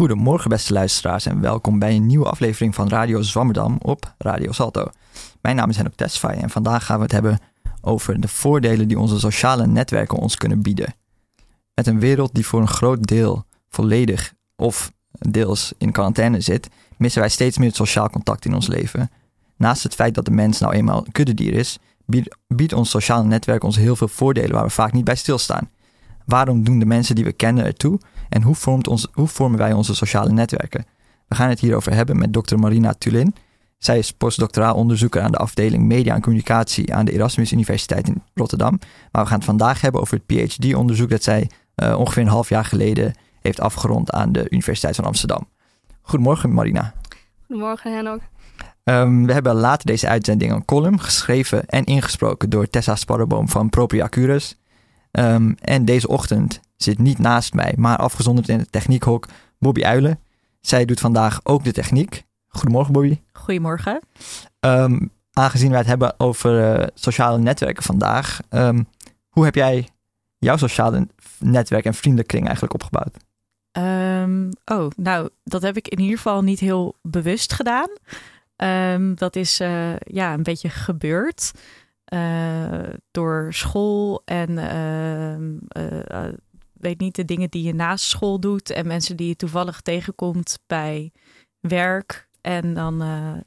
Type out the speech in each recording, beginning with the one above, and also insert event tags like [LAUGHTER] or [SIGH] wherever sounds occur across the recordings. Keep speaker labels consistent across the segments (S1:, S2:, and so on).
S1: Goedemorgen beste luisteraars en welkom bij een nieuwe aflevering van Radio Zwammerdam op Radio Salto. Mijn naam is Henok Tesfaye en vandaag gaan we het hebben over de voordelen die onze sociale netwerken ons kunnen bieden. Met een wereld die voor een groot deel volledig of deels in quarantaine zit, missen wij steeds meer het sociaal contact in ons leven. Naast het feit dat de mens nou eenmaal een kuddedier is, biedt, biedt ons sociale netwerk ons heel veel voordelen waar we vaak niet bij stilstaan. Waarom doen de mensen die we kennen ertoe en hoe, vormt ons, hoe vormen wij onze sociale netwerken? We gaan het hierover hebben met dokter Marina Tulin. Zij is postdoctoraal onderzoeker aan de afdeling Media en Communicatie aan de Erasmus Universiteit in Rotterdam. Maar we gaan het vandaag hebben over het PhD-onderzoek dat zij uh, ongeveer een half jaar geleden heeft afgerond aan de Universiteit van Amsterdam. Goedemorgen Marina.
S2: Goedemorgen Henok.
S1: Um, we hebben later deze uitzending een column geschreven en ingesproken door Tessa Sparreboom van Propria Curus. Um, en deze ochtend zit niet naast mij, maar afgezonderd in het techniekhok Bobby Uilen. Zij doet vandaag ook de techniek. Goedemorgen Bobby.
S3: Goedemorgen.
S1: Um, aangezien wij het hebben over uh, sociale netwerken vandaag, hoe heb jij jouw sociale netwerk en vriendenkring eigenlijk opgebouwd?
S3: Um, oh, nou, dat heb ik in ieder geval niet heel bewust gedaan. Um, dat is uh, ja, een beetje gebeurd door school en uh, weet niet de dingen die je naast school doet en mensen die je toevallig tegenkomt bij werk. En dan,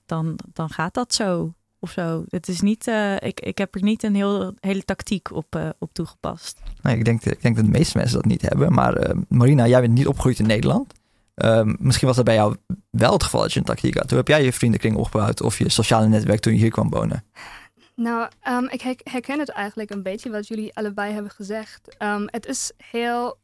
S3: dan, dan gaat dat zo of zo. Het is niet, ik, ik heb er niet een heel, hele tactiek op, op toegepast.
S1: Nee, ik, denk, ik denk dat de meeste mensen dat niet hebben. Maar Marina, jij bent niet opgegroeid in Nederland. Ehm, misschien was dat bij jou wel het geval dat je een tactiek had. Hoe heb jij je vriendenkring opgebouwd of je sociale netwerk toen je hier kwam wonen?
S2: Nou, um, ik herken het eigenlijk een beetje wat jullie allebei hebben gezegd. Um, het is heel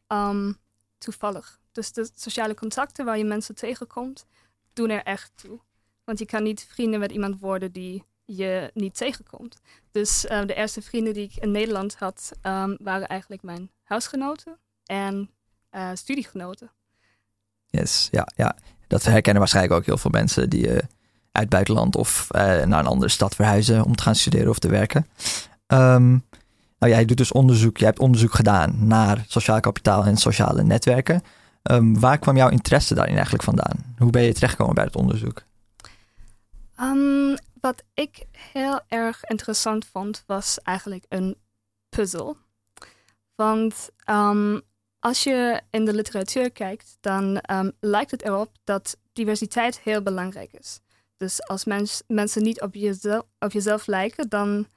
S2: toevallig. Dus de sociale contacten waar je mensen tegenkomt, doen er echt toe. Want je kan niet vrienden met iemand worden die je niet tegenkomt. Dus de eerste vrienden die ik in Nederland had, waren eigenlijk mijn huisgenoten en uh, studiegenoten.
S1: Yes, ja, ja. Dat herkennen waarschijnlijk ook heel veel mensen die uh, uit buitenland of naar een andere stad verhuizen om te gaan studeren of te werken. Um, nou, jij doet dus onderzoek, jij hebt onderzoek gedaan naar sociaal kapitaal en sociale netwerken. Um, waar kwam jouw interesse daarin eigenlijk vandaan? Hoe ben je terechtgekomen bij het onderzoek?
S2: Um, wat ik heel erg interessant vond, was eigenlijk een puzzel. Want als je in de literatuur kijkt, dan lijkt het erop dat diversiteit heel belangrijk is. Dus als mens, mensen niet op jezelf, op jezelf lijken, dan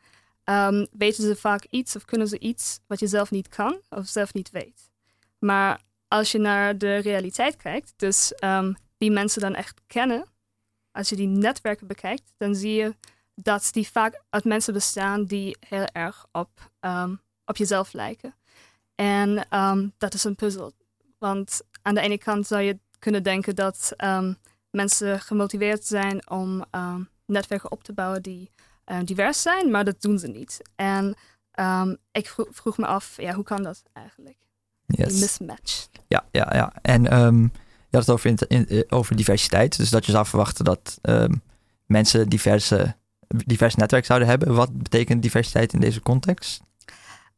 S2: um, weten ze vaak iets of kunnen ze iets wat je zelf niet kan of zelf niet weet. Maar als je naar de realiteit kijkt, dus wie mensen dan echt kennen, als je die netwerken bekijkt, dan zie je dat die vaak uit mensen bestaan die heel erg op, um, op jezelf lijken. En dat is een puzzel. Want aan de ene kant zou je kunnen denken dat mensen gemotiveerd zijn om netwerken op te bouwen die divers zijn, maar dat doen ze niet. En ik vroeg, vroeg, me af, ja, hoe kan dat eigenlijk?
S1: Yes.
S2: Die mismatch.
S1: Ja, ja, ja. En je had het over, in, in, eh, over diversiteit. Dus dat je zou verwachten dat um, mensen diverse, divers netwerk zouden hebben. Wat betekent diversiteit in deze context?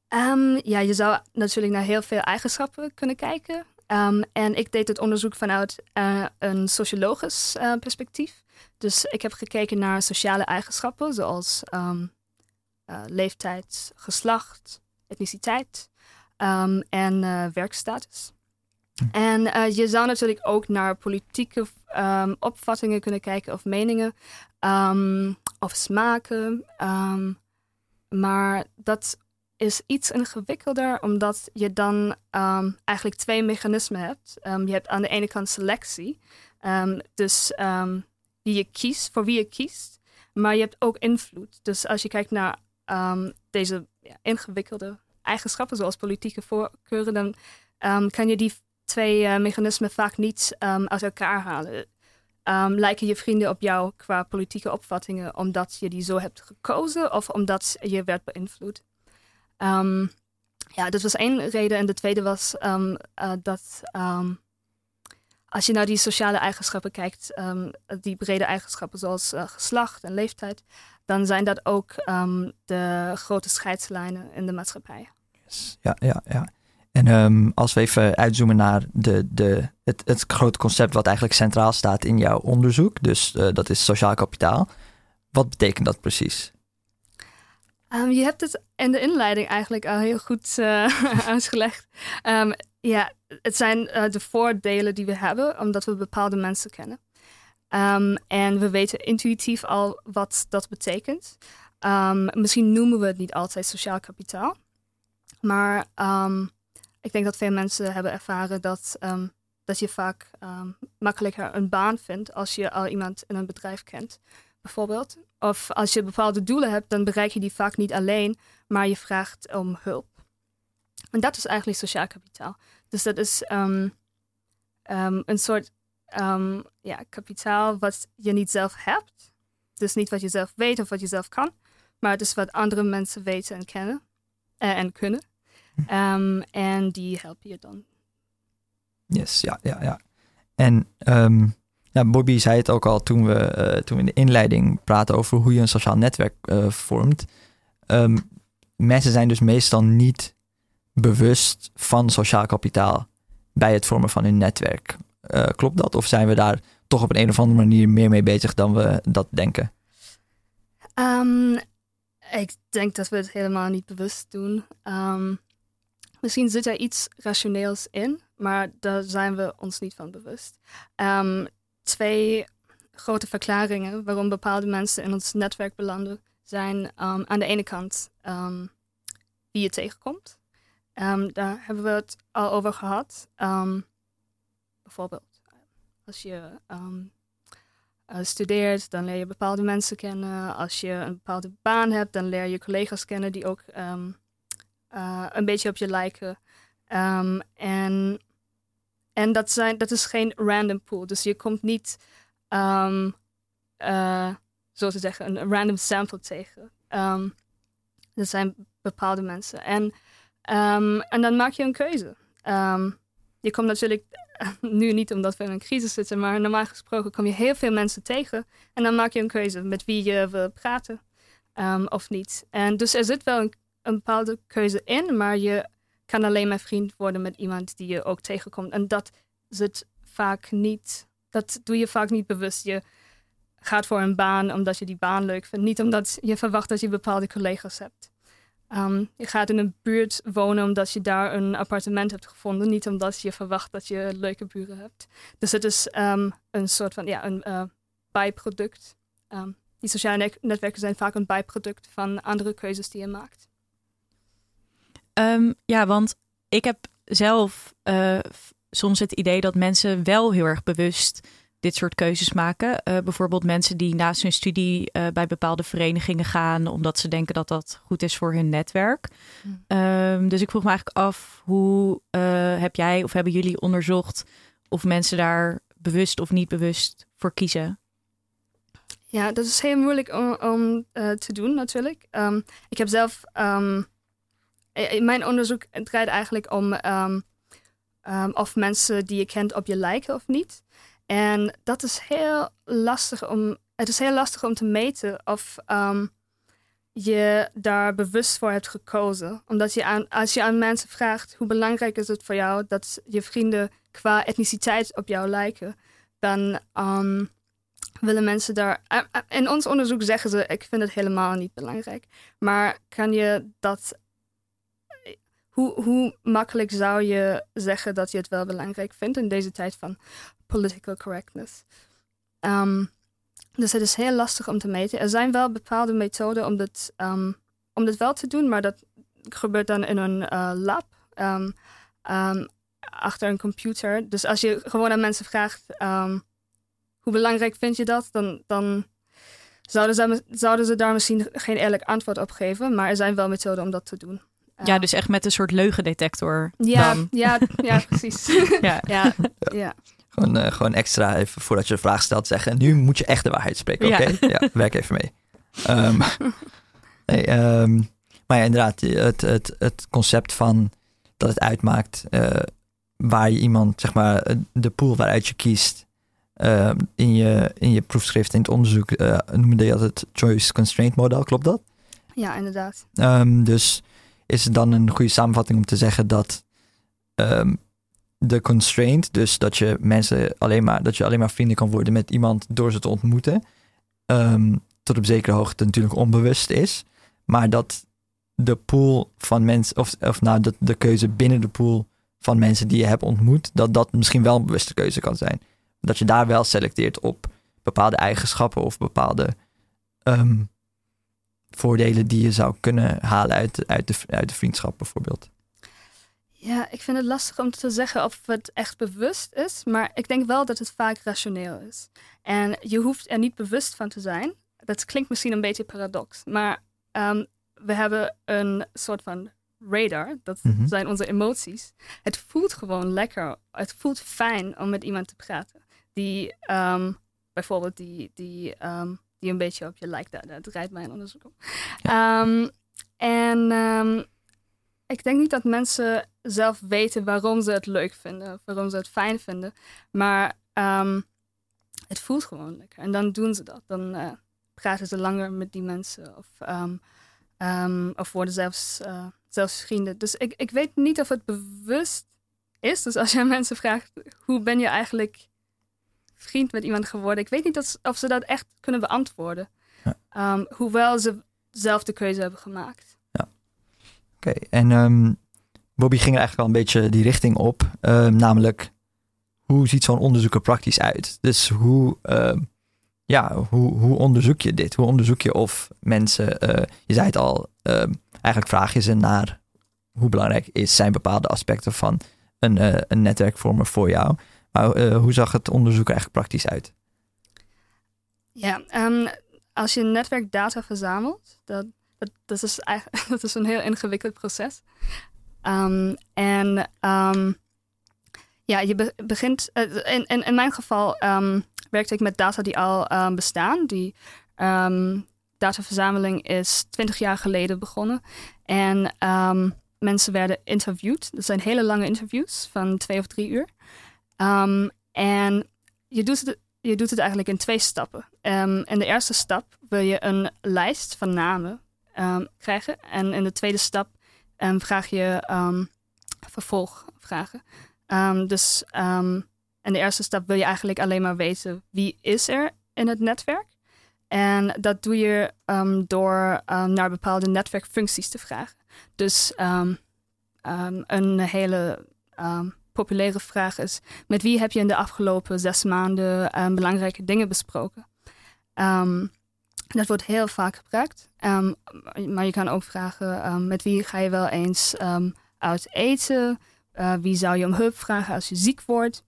S2: Um, ja, je zou natuurlijk naar heel veel eigenschappen kunnen kijken. Um, en ik deed het onderzoek vanuit uh, een sociologisch uh, perspectief. Dus ik heb gekeken naar sociale eigenschappen zoals uh, leeftijd, geslacht, etniciteit en werkstatus. En je zou natuurlijk ook naar politieke opvattingen kunnen kijken of meningen of smaken. Maar dat is iets ingewikkelder, omdat je dan eigenlijk twee mechanismen hebt. je hebt aan de ene kant selectie, dus wie je kiest, voor wie je kiest. Maar je hebt ook invloed. Dus als je kijkt naar deze ingewikkelde eigenschappen, zoals politieke voorkeuren, dan kan je die twee uh, mechanismen vaak niet um, uit elkaar halen. Um, lijken je vrienden op jou qua politieke opvattingen omdat je die zo hebt gekozen of omdat je werd beïnvloed? Um, ja, dat was één reden. En de tweede was uh, dat als je naar die sociale eigenschappen kijkt, die brede eigenschappen zoals uh, geslacht en leeftijd, dan zijn dat ook de grote scheidslijnen in de maatschappij.
S1: Yes. Ja, ja, ja. En ehm, als we even uitzoomen naar de, de, het, het grote concept wat eigenlijk centraal staat in jouw onderzoek, dus eh, dat is sociaal kapitaal. Wat betekent dat precies?
S2: Um, je hebt het in de inleiding eigenlijk al heel goed uh, [LAUGHS] uitgelegd. Um, ja, het zijn uh, de voordelen die we hebben omdat we bepaalde mensen kennen. Um, en we weten intuïtief al wat dat betekent. misschien noemen we het niet altijd sociaal kapitaal. Maar ik denk dat veel mensen hebben ervaren dat, dat je vaak makkelijker een baan vindt als je al iemand in een bedrijf kent bijvoorbeeld. Of als je bepaalde doelen hebt, dan bereik je die vaak niet alleen, maar je vraagt om hulp. En dat is eigenlijk sociaal kapitaal. Dus dat is um, um, een soort um, ja, kapitaal wat je niet zelf hebt. Dus niet wat je zelf weet of wat je zelf kan, maar het is wat andere mensen weten en kennen uh, en kunnen. en die helpen je dan.
S1: Yes, ja, ja, ja. En ja, Bobby zei het ook al toen we, uh, toen we in de inleiding praten over hoe je een sociaal netwerk uh, vormt. Um, mensen zijn dus meestal niet bewust van sociaal kapitaal bij het vormen van hun netwerk. Uh, klopt dat? Of zijn we daar toch op een, of andere manier meer mee bezig dan we dat denken?
S2: Um, ik denk dat we het helemaal niet bewust doen. Um, misschien zit er iets rationeels in, maar daar zijn we ons niet van bewust. Um, twee grote verklaringen waarom bepaalde mensen in ons netwerk belanden zijn um, aan de ene kant um, wie je tegenkomt. Um, daar hebben we het al over gehad. bijvoorbeeld, als je uh, studeert, dan leer je bepaalde mensen kennen. Als je een bepaalde baan hebt, dan leer je collega's kennen die ook uh, een beetje op je lijken. en en dat, zijn, dat is geen random pool. Dus je komt niet, um, uh, zo te zeggen, een random sample tegen. Ehm, er zijn bepaalde mensen. En, um, en dan maak je een keuze. je komt natuurlijk [LAUGHS] nu niet omdat we in een crisis zitten, maar normaal gesproken kom je heel veel mensen tegen. En dan maak je een keuze met wie je wil praten of niet. En dus er zit wel een bepaalde keuze in, maar je kan alleen maar vriend worden met iemand die je ook tegenkomt. En dat zit vaak niet, dat doe je vaak niet bewust. Je gaat voor een baan omdat je die baan leuk vindt, niet omdat je verwacht dat je bepaalde collega's hebt. Um, je gaat in een buurt wonen omdat je daar een appartement hebt gevonden, niet omdat je verwacht dat je leuke buren hebt. Dus het is um, een soort van ja, een uh, bijproduct. Um, die sociale netwerken zijn vaak een bijproduct van andere keuzes die je maakt.
S3: Um, ja, want ik heb zelf uh, soms het idee dat mensen wel heel erg bewust dit soort keuzes maken. Uh, bijvoorbeeld mensen die naast hun studie uh, bij bepaalde verenigingen gaan, omdat ze denken dat dat goed is voor hun netwerk. Um, dus ik vroeg me eigenlijk af, hoe heb jij of hebben jullie onderzocht of mensen daar bewust of niet bewust voor kiezen?
S2: Ja, dat is heel moeilijk om, om te doen natuurlijk. Um, ik heb zelf um, mijn onderzoek draait eigenlijk om um, um, of mensen die je kent op je lijken of niet. En dat is heel lastig om. Het is heel lastig om te meten of um, je daar bewust voor hebt gekozen. Omdat je aan, als je aan mensen vraagt hoe belangrijk is het voor jou dat je vrienden qua etniciteit op jou lijken, dan willen mensen daar. In ons onderzoek zeggen ze: ik vind het helemaal niet belangrijk. Maar kan je dat hoe, hoe makkelijk zou je zeggen dat je het wel belangrijk vindt in deze tijd van political correctness? Um, dus het is heel lastig om te meten. Er zijn wel bepaalde methoden om dit, um, om dit wel te doen, maar dat gebeurt dan in een uh, lab um, achter een computer. Dus als je gewoon aan mensen vraagt hoe belangrijk vind je dat, dan, dan zouden, ze, zouden ze daar misschien geen eerlijk antwoord op geven. Maar er zijn wel methoden om dat te doen.
S3: Ja, dus echt met een soort leugendetector.
S2: Ja,
S3: dan.
S2: ja, ja [LAUGHS] precies. [LAUGHS] ja. ja, ja.
S1: Gewoon, uh, gewoon extra even voordat je de vraag stelt zeggen. Nu moet je echt de waarheid spreken, oké? Okay? Ja. werk even mee. Um, [LAUGHS] nee, um, maar ja, inderdaad, het, het, het concept van dat het uitmaakt uh, waar je iemand, zeg maar, de pool waaruit je kiest. Uh, in, je, in je proefschrift, in het onderzoek, noemde je dat het choice constraint model, klopt dat?
S2: Ja, inderdaad.
S1: Um, dus is het dan een goede samenvatting om te zeggen dat ehm, de constraint, dus dat je mensen alleen maar, dat je alleen maar vrienden kan worden met iemand door ze te ontmoeten, ehm, tot op zekere hoogte natuurlijk onbewust is. Maar dat de pool van mensen, of, of nou, de, de keuze binnen de pool van mensen die je hebt ontmoet, dat dat misschien wel een bewuste keuze kan zijn. Dat je daar wel selecteert op bepaalde eigenschappen of bepaalde ehm, voordelen die je zou kunnen halen uit, uit, de, uit de vriendschap bijvoorbeeld.
S2: Ja, ik vind het lastig om te zeggen of het echt bewust is, maar ik denk wel dat het vaak rationeel is. En je hoeft er niet bewust van te zijn. Dat klinkt misschien een beetje paradox, maar ehm, we hebben een soort van radar, dat
S1: Mhm.
S2: zijn onze emoties. Het voelt gewoon lekker. Het voelt fijn om met iemand te praten. Die ehm, bijvoorbeeld die, die, ehm, die een beetje op je lijkt. Daar, daar draait mijn onderzoek om. Ehm, en ehm, ik denk niet dat mensen zelf weten waarom ze het leuk vinden, of waarom ze het fijn vinden. Maar ehm, het voelt gewoon lekker. En dan doen ze dat. Dan eh, praten ze langer met die mensen. Of, of worden zelfs, eh, zelfs vrienden. Dus ik, ik weet niet of het bewust is. Dus als je [LAUGHS] mensen vraagt, hoe ben je eigenlijk vriend met iemand geworden? Ik weet niet dat, of ze dat echt kunnen beantwoorden.
S1: Ja.
S2: Ehm, hoewel ze zelf de keuze hebben gemaakt.
S1: Oké, en ehm, Bobby ging er eigenlijk wel een beetje die richting op. ehm, namelijk, hoe ziet zo'n onderzoek er praktisch uit? Dus hoe, ja, hoe, hoe onderzoek je dit? Hoe onderzoek je of mensen, eh, je zei het al, eigenlijk vraag je ze naar hoe belangrijk is, zijn bepaalde aspecten van een, eh, een netwerkvormer voor jou. Eh, hoe zag het onderzoek er eigenlijk praktisch uit?
S2: Ja, ehm, als je netwerkdata verzamelt, dat, dat, is eigenlijk, [LAUGHS] dat is een heel ingewikkeld proces. Ehm, en ehm, ja, je be- begint, eh, in, in, mijn geval werkte ik met data die al bestaan. Die dataverzameling is 20 jaar geleden begonnen. En mensen werden interviewd. Dat zijn hele lange interviews van twee of drie uur. Ehm, en je doet het je doet het eigenlijk in twee stappen. Ehm, in de eerste stap wil je een lijst van namen ehm, krijgen. En in de tweede stap vraag je vervolgvragen. Dus in de eerste stap wil je eigenlijk alleen maar weten wie is er in het netwerk. En dat doe je door naar bepaalde netwerkfuncties te vragen. Dus een hele populaire vraag is: met wie heb je in de afgelopen zes maanden ehm, belangrijke dingen besproken? Ehm, dat wordt heel vaak gebruikt. Ehm, maar je kan ook vragen: met wie ga je wel eens uit eten? Eh, wie zou je om hulp vragen als je ziek wordt?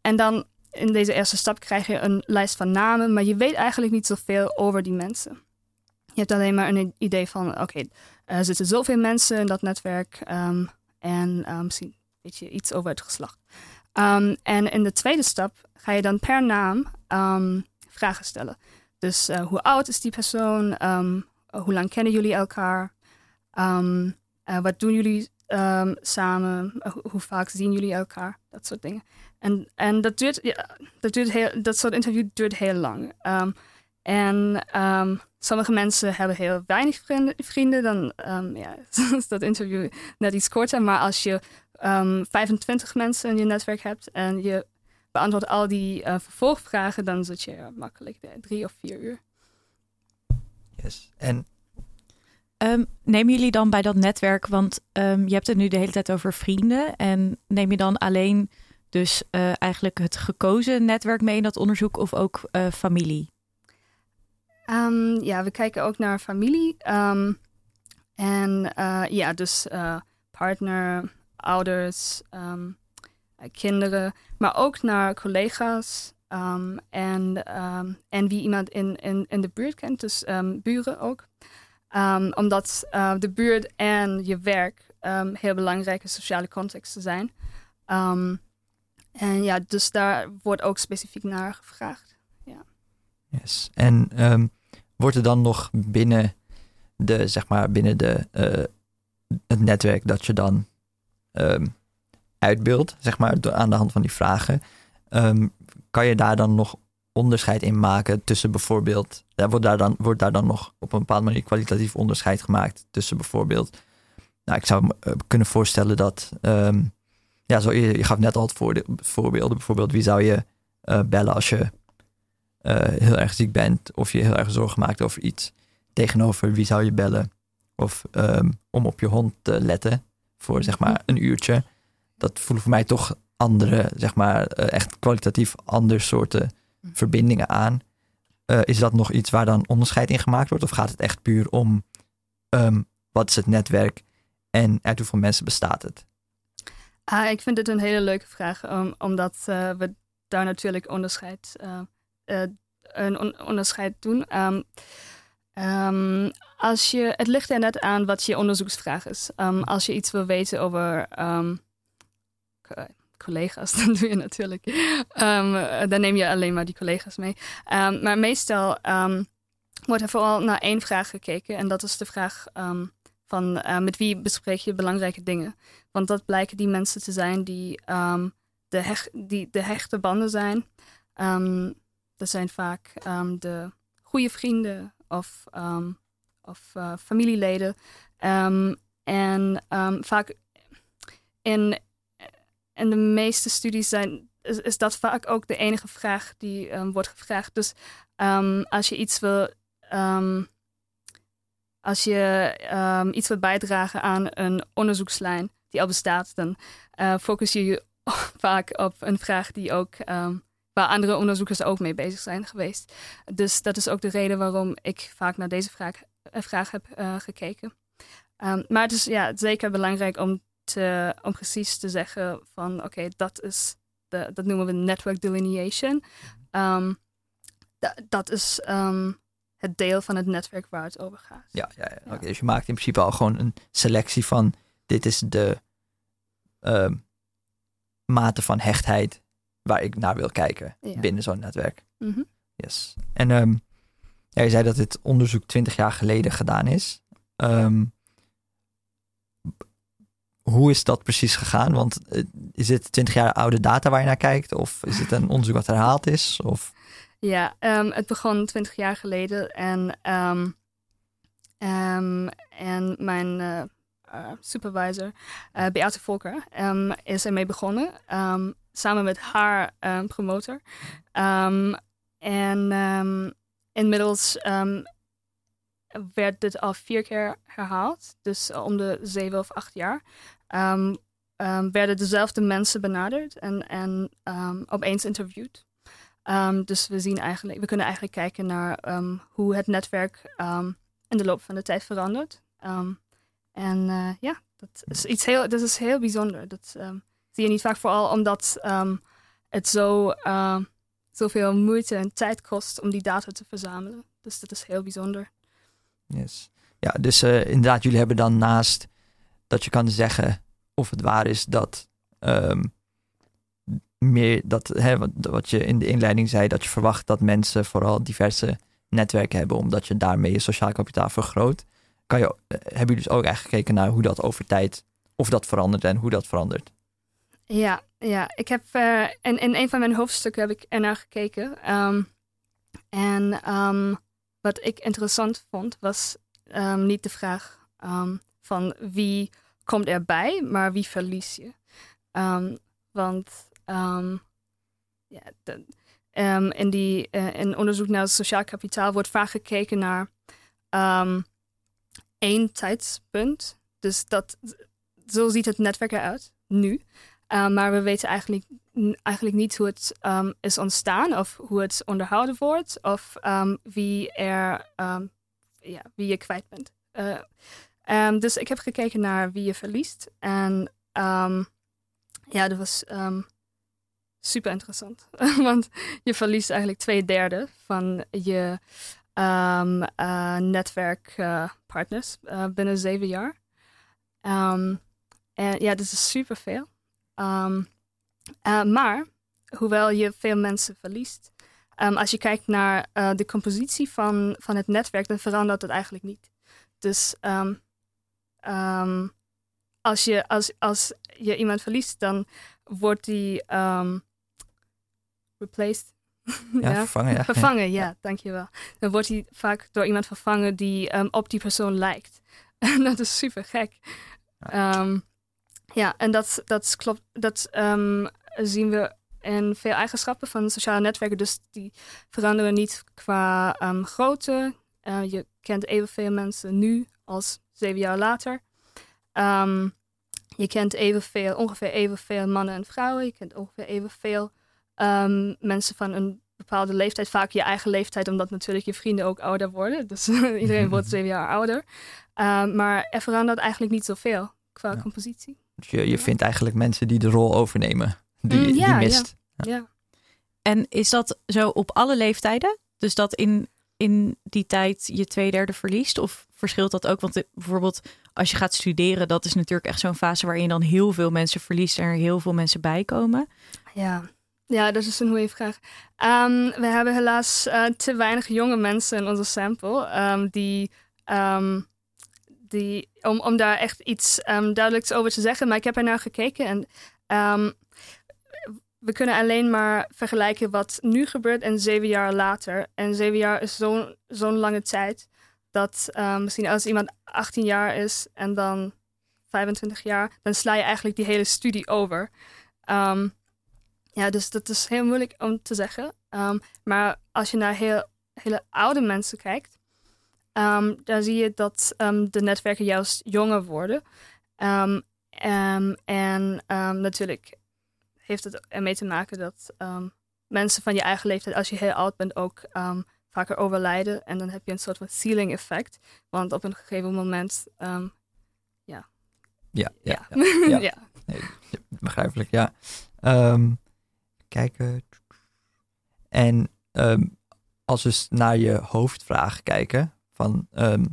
S2: En dan in deze eerste stap krijg je een lijst van namen, maar je weet eigenlijk niet zoveel over die mensen. Je hebt alleen maar een idee van: oké, er zitten zoveel mensen in dat netwerk en misschien weet je iets over het geslacht. Ehm, en in de tweede stap ga je dan per naam ehm, vragen stellen. Dus eh, hoe oud is die persoon? Ehm, hoe lang kennen jullie elkaar? Eh, wat doen jullie samen? Eh, hoe, vaak zien jullie elkaar? Dat soort dingen. En, en dat, duurt, ja, dat, duurt heel, dat soort interview duurt heel lang. En sommige mensen hebben heel weinig vrienden, vrienden dan ja, is [LAUGHS] dat interview net iets korter. Maar als je ehm 25 mensen in je netwerk hebt en je beantwoordt al die eh, vervolgvragen, dan zit je makkelijk drie of vier uur.
S1: Yes. En
S3: Ehm, nemen jullie dan bij dat netwerk, want ehm, je hebt het nu de hele tijd over vrienden. En neem je dan alleen dus eh, eigenlijk het gekozen netwerk mee in dat onderzoek of ook eh, familie?
S2: Ehm, ja, we kijken ook naar familie. ehm, en eh, ja, dus eh, partner, ouders, ehm, eh, kinderen, maar ook naar collega's ehm, en, ehm, en wie iemand in, in, in de buurt kent, dus buren ook. Omdat eh, de buurt en je werk heel belangrijke sociale contexten zijn. En ja, dus daar wordt ook specifiek naar gevraagd.
S1: Yes. En wordt er dan nog binnen de, zeg maar, binnen de, eh, het netwerk dat je dan uitbeeldt, zeg maar, aan de hand van die vragen, ehm, kan je daar dan nog onderscheid in maken tussen bijvoorbeeld, daar wordt daar dan, wordt daar dan nog op een bepaalde manier kwalitatief onderscheid gemaakt tussen bijvoorbeeld nou, ik zou me eh, kunnen voorstellen dat, ehm, ja, zo, je, gaf net al het voorbeelden. Bijvoorbeeld, wie zou je eh, bellen als je eh, heel erg ziek bent of je heel erg zorgen maakt over iets? Tegenover wie zou je bellen? Of om op je hond te letten voor zeg maar een uurtje. Dat voelen voor mij toch andere, zeg maar, eh, echt kwalitatief andere soorten verbindingen aan. Eh, is dat nog iets waar dan onderscheid in gemaakt wordt? Of gaat het echt puur om ehm, wat is het netwerk en uit hoeveel mensen bestaat het?
S2: Ah, ik vind dit een hele leuke vraag, um, omdat eh, we daar natuurlijk onderscheid, een on- onderscheid doen. Ehm, ehm, als je, het ligt er net aan wat je onderzoeksvraag is. Um, als je iets wil weten over ehm, co- collega's, [LAUGHS] dan doe je natuurlijk. Eh, dan neem je alleen maar die collega's mee. Maar meestal wordt er vooral naar één vraag gekeken. En dat is de vraag van uh, met wie bespreek je belangrijke dingen. Want dat blijken die mensen te zijn die, de, die de hechte banden zijn. Dat zijn vaak de goede vrienden of, um, of uh, familieleden. Um, en um, vaak in, in de meeste studies zijn, is, dat vaak ook de enige vraag die wordt gevraagd. Dus als je iets wil. Als je iets wilt bijdragen aan een onderzoekslijn die al bestaat, dan uh, focus je je [LAUGHS] vaak op een vraag die ook waar andere onderzoekers ook mee bezig zijn geweest. Dus dat is ook de reden waarom ik vaak naar deze vraag, uh, vraag heb uh, gekeken. Um, maar het is ja, zeker belangrijk om, te, om precies te zeggen van oké, okay, dat is de, dat noemen we network delineation. Um, dat is um, het deel van het netwerk waar het over gaat.
S1: Ja, ja, ja. ja. Okay, dus je maakt in principe al gewoon een selectie van dit is de uh, mate van hechtheid waar ik naar wil kijken ja. binnen zo'n netwerk.
S2: Mm -hmm.
S1: Yes. En um, ja, je zei dat dit onderzoek twintig jaar geleden gedaan is. Um, hoe is dat precies gegaan? Want uh, is dit twintig jaar oude data waar je naar kijkt? Of is het een onderzoek wat herhaald is? Of...
S2: Ja, um, het begon twintig jaar geleden en, en mijn uh, uh, supervisor, uh, Beate Volker, is ermee begonnen. Samen met haar promotor. en inmiddels werd dit al vier keer herhaald. Dus om de zeven of acht jaar. werden dezelfde mensen benaderd en, en opeens interviewd. Dus we zien eigenlijk, we kunnen eigenlijk kijken naar hoe het netwerk in de loop van de tijd verandert. en uh, ja, dat is iets heel, dat is heel bijzonder. Dat zie je niet vaak, vooral omdat het zo uh, zoveel moeite en tijd kost om die data te verzamelen. Dus dat is heel bijzonder.
S1: Yes. Ja, dus uh, inderdaad, jullie hebben dan naast dat je kan zeggen of het waar is dat meer dat, hè, wat, wat je in de inleiding zei, dat je verwacht dat mensen vooral diverse netwerken hebben, omdat je daarmee je sociaal kapitaal vergroot. Kan je, hebben jullie dus ook eigenlijk gekeken naar hoe dat over tijd, of dat verandert en hoe dat verandert?
S2: Ja, ja. ik heb uh, in, in een van mijn hoofdstukken heb ik ernaar gekeken. Um, en um, wat ik interessant vond, was um, niet de vraag van wie komt erbij, maar wie verlies je. want ja, de, in, die, uh, in onderzoek naar sociaal kapitaal wordt vaak gekeken naar één tijdspunt. Dus dat, zo ziet het netwerk eruit, nu. Maar we weten eigenlijk, eigenlijk niet hoe het is ontstaan of hoe het onderhouden wordt of wie, er, ja, wie je kwijt bent. Uh, dus ik heb gekeken naar wie je verliest. En ja, dat was super interessant. [LAUGHS] Want je verliest eigenlijk twee derde van je uh, netwerkpartners binnen zeven jaar. En ja, dat is super veel. Um, uh, maar, hoewel je veel mensen verliest, als je kijkt naar uh, de compositie van, van het netwerk, dan verandert het eigenlijk niet. Dus als, je, als, als je iemand verliest, dan wordt die replaced.
S1: Ja, [LAUGHS] ja, vervangen. Ja.
S2: Vervangen, ja. ja, dankjewel. Dan wordt hij vaak door iemand vervangen die um, op die persoon lijkt. En [LAUGHS] dat is super gek. Ehm, ja, en dat, dat klopt. Dat ehm, zien we in veel eigenschappen van sociale netwerken. Dus die veranderen niet qua um, grootte. Uh, je kent evenveel mensen nu als zeven jaar later. je kent evenveel, ongeveer evenveel mannen en vrouwen. Je kent ongeveer evenveel mensen van een bepaalde leeftijd. Vaak je eigen leeftijd, omdat natuurlijk je vrienden ook ouder worden. Dus [LAUGHS] iedereen wordt [LAUGHS] zeven jaar ouder. maar er verandert eigenlijk niet zoveel qua compositie.
S1: Dus je, je vindt eigenlijk mensen die de rol overnemen, die, mm,
S2: ja,
S1: die mist.
S2: Ja. ja.
S3: En is dat zo op alle leeftijden? Dus dat in, in die tijd je twee derde verliest? Of verschilt dat ook? Want eh, bijvoorbeeld als je gaat studeren, dat is natuurlijk echt zo'n fase waarin je dan heel veel mensen verliest en er heel veel mensen bij komen.
S2: Ja, ja, dat is een goede vraag. Um, we hebben helaas uh, te weinig jonge mensen in onze sample um, die um, die, om, om daar echt iets um, duidelijks over te zeggen. Maar ik heb er naar gekeken en um, we kunnen alleen maar vergelijken wat nu gebeurt en zeven jaar later. En zeven jaar is zo'n lange tijd dat um, misschien als iemand 18 jaar is en dan 25 jaar, dan sla je eigenlijk die hele studie over. Ja, dus dat is heel moeilijk om te zeggen. Maar als je naar heel, hele oude mensen kijkt, Um, daar zie je dat um, de netwerken juist jonger worden. Um, en natuurlijk heeft het ermee te maken dat mensen van je eigen leeftijd, als je heel oud bent, ook vaker overlijden. En dan heb je een soort van ceiling effect. Want op een gegeven moment, ja.
S1: Ja, ja, ja. ja. ja. [LAUGHS] Nee, begrijpelijk, ja. kijken. En als we naar je hoofdvraag kijken, van ehm,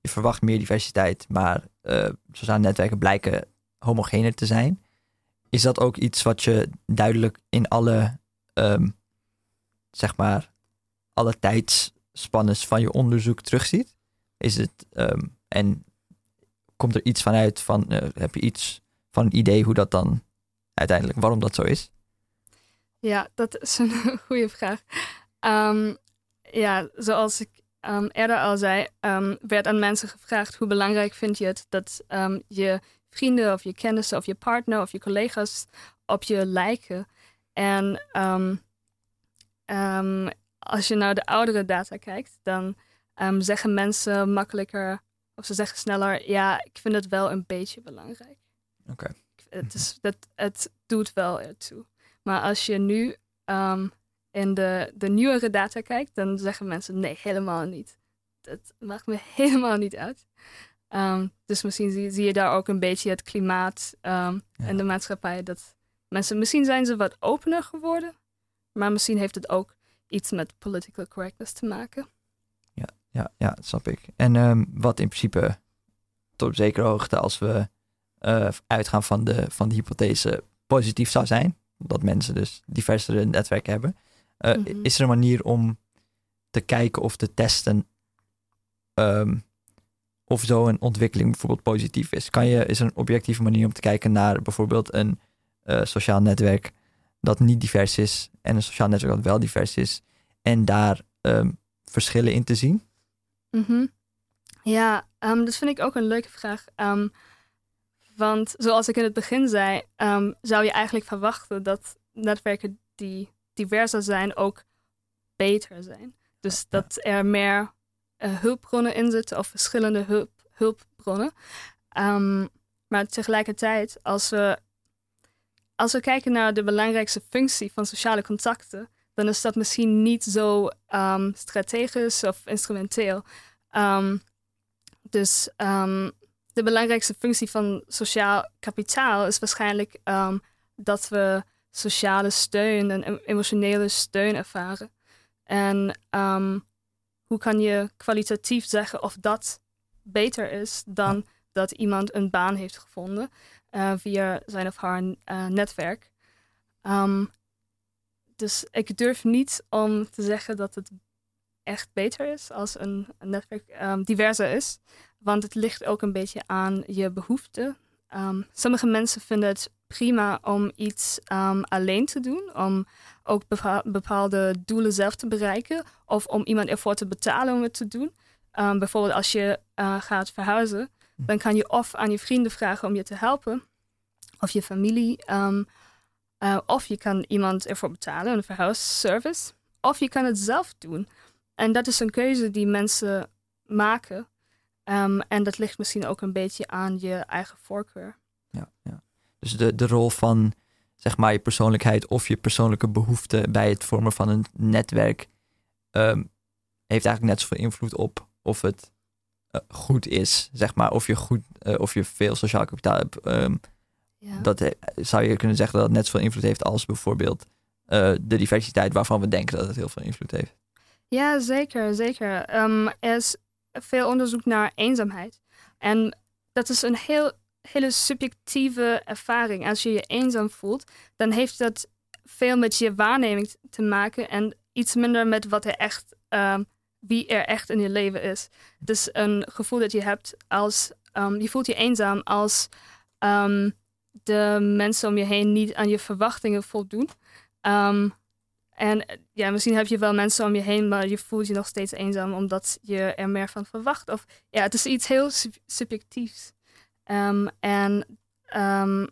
S1: je verwacht meer diversiteit, maar uh, sociale netwerken blijken homogener te zijn. Is dat ook iets wat je duidelijk in alle, um, zeg maar, alle tijdsspannes van je onderzoek terugziet? Is het, um, en komt er iets vanuit van, uh, heb je iets van een idee hoe dat dan uiteindelijk, waarom dat zo is?
S2: Ja, dat is een [LAUGHS] goede vraag. Ja, zoals ik um, eerder al zei, um, werd aan mensen gevraagd hoe belangrijk vind je het dat um, je vrienden of je kennissen of je partner of je collega's op je lijken. En als je naar de oudere data kijkt, dan zeggen mensen makkelijker of ze zeggen sneller, ja, ik vind het wel een beetje belangrijk.
S1: Oké.
S2: Het, is, dat, het doet wel ertoe. Maar als je nu in de, de nieuwere data kijkt, dan zeggen mensen nee, helemaal niet. Dat maakt me [LAUGHS] helemaal niet uit. Um, dus misschien zie, zie, je daar ook een beetje het klimaat um, en de maatschappij. Dat mensen, misschien zijn ze wat opener geworden, maar misschien heeft het ook iets met political correctness te maken.
S1: Ja, ja, ja dat snap ik. En um, wat in principe tot op zekere hoogte, als we uh, uitgaan van de, van de hypothese, positief zou zijn, dat mensen dus diversere netwerken hebben. Uh, Is er een manier om te kijken of te testen um, of zo'n ontwikkeling bijvoorbeeld positief is? Kan je, is er een objectieve manier om te kijken naar bijvoorbeeld een uh, sociaal netwerk dat niet divers is en een sociaal netwerk dat wel divers is en daar um, verschillen in te zien?
S2: Mm -hmm. Ja, um, dat vind ik ook een leuke vraag. want zoals ik in het begin zei, zou je eigenlijk verwachten dat netwerken die diverser zijn ook beter zijn. Dus dat er meer uh, hulpbronnen in zitten of verschillende hulp, hulpbronnen. Um, maar tegelijkertijd, als we, als we kijken naar de belangrijkste functie van sociale contacten, dan is dat misschien niet zo um, strategisch of instrumenteel. Um, dus de belangrijkste functie van sociaal kapitaal is waarschijnlijk dat we sociale steun en emotionele steun ervaren. En um, hoe kan je kwalitatief zeggen of dat beter is dan dat iemand een baan heeft gevonden uh, via zijn of haar uh, netwerk? Um, dus ik durf niet om te zeggen dat het echt beter is als een, een netwerk um, diverser is. Want het ligt ook een beetje aan je behoeften. Um, sommige mensen vinden het prima om iets um, alleen te doen, om ook bepaalde doelen zelf te bereiken, of om iemand ervoor te betalen om het te doen. Um, bijvoorbeeld als je uh, gaat verhuizen, dan kan je of aan je vrienden vragen om je te helpen, of je familie, ehm, eh, of je kan iemand ervoor betalen, een verhuisservice, of je kan het zelf doen. En dat is een keuze die mensen maken. Ehm, en dat ligt misschien ook een beetje aan je eigen voorkeur.
S1: Ja, ja. Dus de, de rol van zeg maar je persoonlijkheid of je persoonlijke behoeften bij het vormen van een netwerk ehm, heeft eigenlijk net zoveel invloed op of het eh, goed is, zeg maar, of je goed, uh, of je veel sociaal kapitaal hebt. Ehm, ja. Dat zou je kunnen zeggen dat het net zoveel invloed heeft als bijvoorbeeld uh, de diversiteit waarvan we denken dat het heel veel invloed heeft.
S2: Ja, zeker, zeker. Um, er is veel onderzoek naar eenzaamheid. En dat is een heel, hele subjectieve ervaring. Als je je eenzaam voelt, dan heeft dat veel met je waarneming te maken en iets minder met wat er echt, um, wie er echt in je leven is. Dus een gevoel dat je hebt als, um, je voelt je eenzaam als um, de mensen om je heen niet aan je verwachtingen voldoen. En ja, misschien heb je wel mensen om je heen, maar je voelt je nog steeds eenzaam omdat je er meer van verwacht. Of ja, het is iets heel subjectiefs. Um, en um,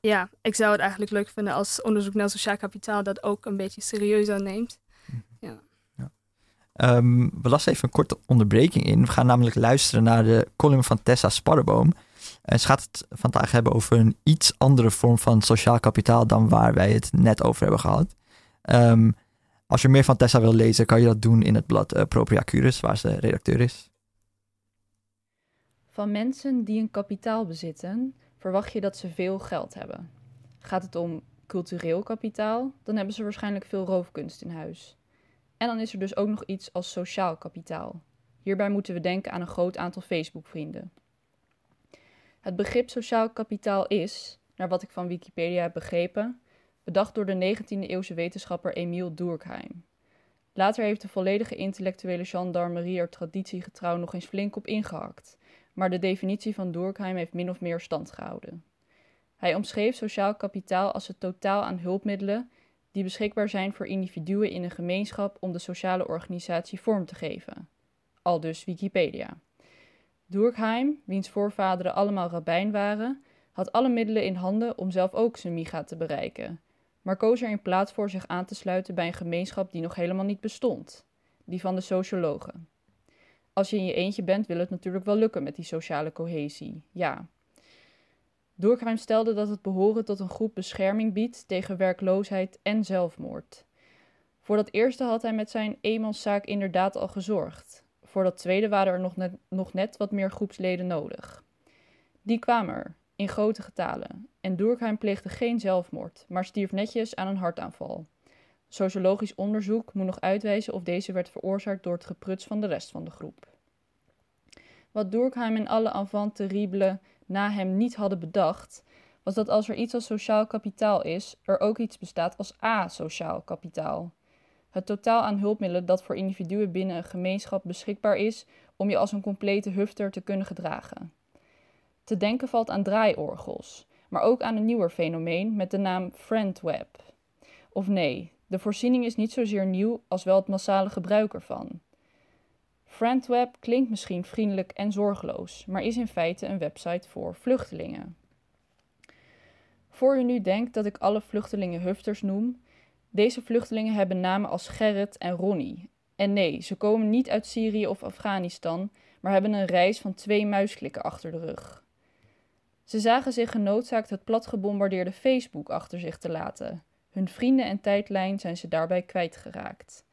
S2: ja, ik zou het eigenlijk leuk vinden als onderzoek naar sociaal kapitaal dat ook een beetje serieuzer neemt. Mhm. Ja.
S1: ja. Um, we lassen even een korte onderbreking in. We gaan namelijk luisteren naar de column van Tessa Sparreboom. En ze gaat het vandaag hebben over een iets andere vorm van sociaal kapitaal dan waar wij het net over hebben gehad. Um, als je meer van Tessa wil lezen, kan je dat doen in het blad uh, Propria Curus, waar ze redacteur is.
S4: Van mensen die een kapitaal bezitten, verwacht je dat ze veel geld hebben. Gaat het om cultureel kapitaal, dan hebben ze waarschijnlijk veel roofkunst in huis. En dan is er dus ook nog iets als sociaal kapitaal. Hierbij moeten we denken aan een groot aantal Facebook-vrienden. Het begrip sociaal kapitaal is, naar wat ik van Wikipedia heb begrepen, bedacht door de 19e-eeuwse wetenschapper Emile Durkheim. Later heeft de volledige intellectuele gendarmerie er traditiegetrouw nog eens flink op ingehakt, maar de definitie van Durkheim heeft min of meer stand gehouden. Hij omschreef sociaal kapitaal als het totaal aan hulpmiddelen die beschikbaar zijn voor individuen in een gemeenschap om de sociale organisatie vorm te geven. Al dus Wikipedia. Durkheim, wiens voorvaderen allemaal rabbijn waren, had alle middelen in handen om zelf ook zijn miga te bereiken, maar koos er in plaats voor zich aan te sluiten bij een gemeenschap die nog helemaal niet bestond, die van de sociologen. Als je in je eentje bent, wil het natuurlijk wel lukken met die sociale cohesie, ja. Durkheim stelde dat het behoren tot een groep bescherming biedt tegen werkloosheid en zelfmoord. Voor dat eerste had hij met zijn eenmanszaak inderdaad al gezorgd. Voor dat tweede waren er nog net, wat meer groepsleden nodig. Die kwamen er, in grote getalen. En Durkheim pleegde geen zelfmoord, maar stierf netjes aan een hartaanval. Sociologisch onderzoek moet nog uitwijzen of deze werd veroorzaakt door het gepruts van de rest van de groep. Wat Durkheim en alle enfants terrible na hem niet hadden bedacht, was dat als er iets als sociaal kapitaal is, er ook iets bestaat als asociaal kapitaal. Het totaal aan hulpmiddelen dat voor individuen binnen een gemeenschap beschikbaar is om je als een complete hufter te kunnen gedragen. Te denken valt aan draaiorgels, maar ook aan een nieuwer fenomeen met de naam FriendWeb. Of nee, de voorziening is niet zozeer nieuw als wel het massale gebruik ervan. FriendWeb klinkt misschien vriendelijk en zorgeloos, maar is in feite een website voor vluchtelingen. Voor u nu denkt dat ik alle vluchtelingen hufters noem, deze vluchtelingen hebben namen als Gerrit en Ronnie. En nee, ze komen niet uit Syrië of Afghanistan, maar hebben een reis van twee muisklikken achter de rug. Ze zagen zich genoodzaakt het platgebombardeerde Facebook achter zich te laten. Hun vrienden en tijdlijn zijn ze daarbij kwijtgeraakt.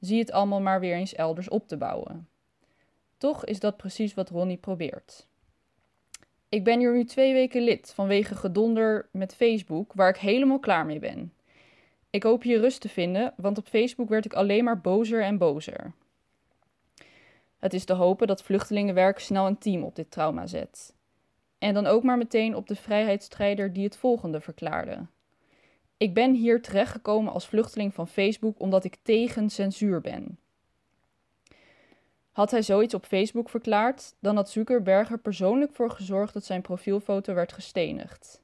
S4: Zie het allemaal maar weer eens elders op te bouwen. Toch is dat precies wat Ronnie probeert. Ik ben hier nu twee weken lid vanwege gedonder met Facebook, waar ik helemaal klaar mee ben. Ik hoop hier rust te vinden, want op Facebook werd ik alleen maar bozer en bozer. Het is te hopen dat vluchtelingenwerk snel een team op dit trauma zet. En dan ook maar meteen op de vrijheidsstrijder die het volgende verklaarde. Ik ben hier terechtgekomen als vluchteling van Facebook omdat ik tegen censuur ben. Had hij zoiets op Facebook verklaard, dan had Zuckerberg er persoonlijk voor gezorgd dat zijn profielfoto werd gestenigd.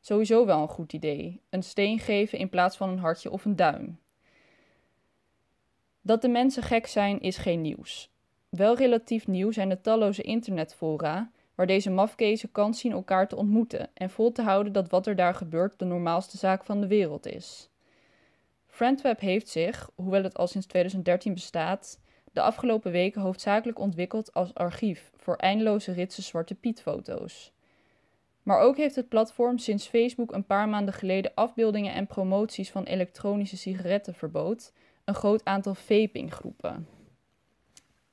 S4: Sowieso wel een goed idee: een steen geven in plaats van een hartje of een duim. Dat de mensen gek zijn is geen nieuws. Wel relatief nieuw zijn de talloze internetfora waar deze mafkezen kans zien elkaar te ontmoeten en vol te houden dat wat er daar gebeurt de normaalste zaak van de wereld is. Friendweb heeft zich, hoewel het al sinds 2013 bestaat, de afgelopen weken hoofdzakelijk ontwikkeld als archief voor eindeloze ritse zwarte pietfoto's. Maar ook heeft het platform sinds Facebook een paar maanden geleden afbeeldingen en promoties van elektronische sigaretten verbood, een groot aantal vapinggroepen.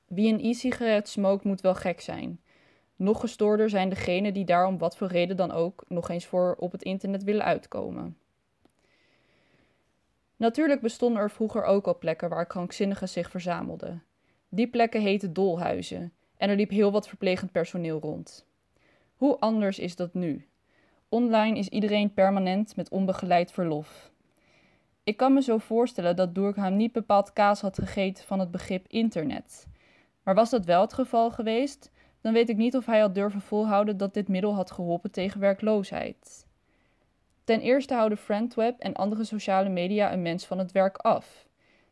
S4: Wie een e-sigaret smookt moet wel gek zijn. Nog gestoorder zijn degenen die daar om wat voor reden dan ook nog eens voor op het internet willen uitkomen. Natuurlijk bestonden er vroeger ook al plekken waar krankzinnigen zich verzamelden. Die plekken heten dolhuizen en er liep heel wat verplegend personeel rond. Hoe anders is dat nu? Online is iedereen permanent met onbegeleid verlof. Ik kan me zo voorstellen dat Durkheim niet bepaald kaas had gegeten van het begrip internet. Maar was dat wel het geval geweest, dan weet ik niet of hij had durven volhouden dat dit middel had geholpen tegen werkloosheid. Ten eerste houden Friendweb en andere sociale media een mens van het werk af.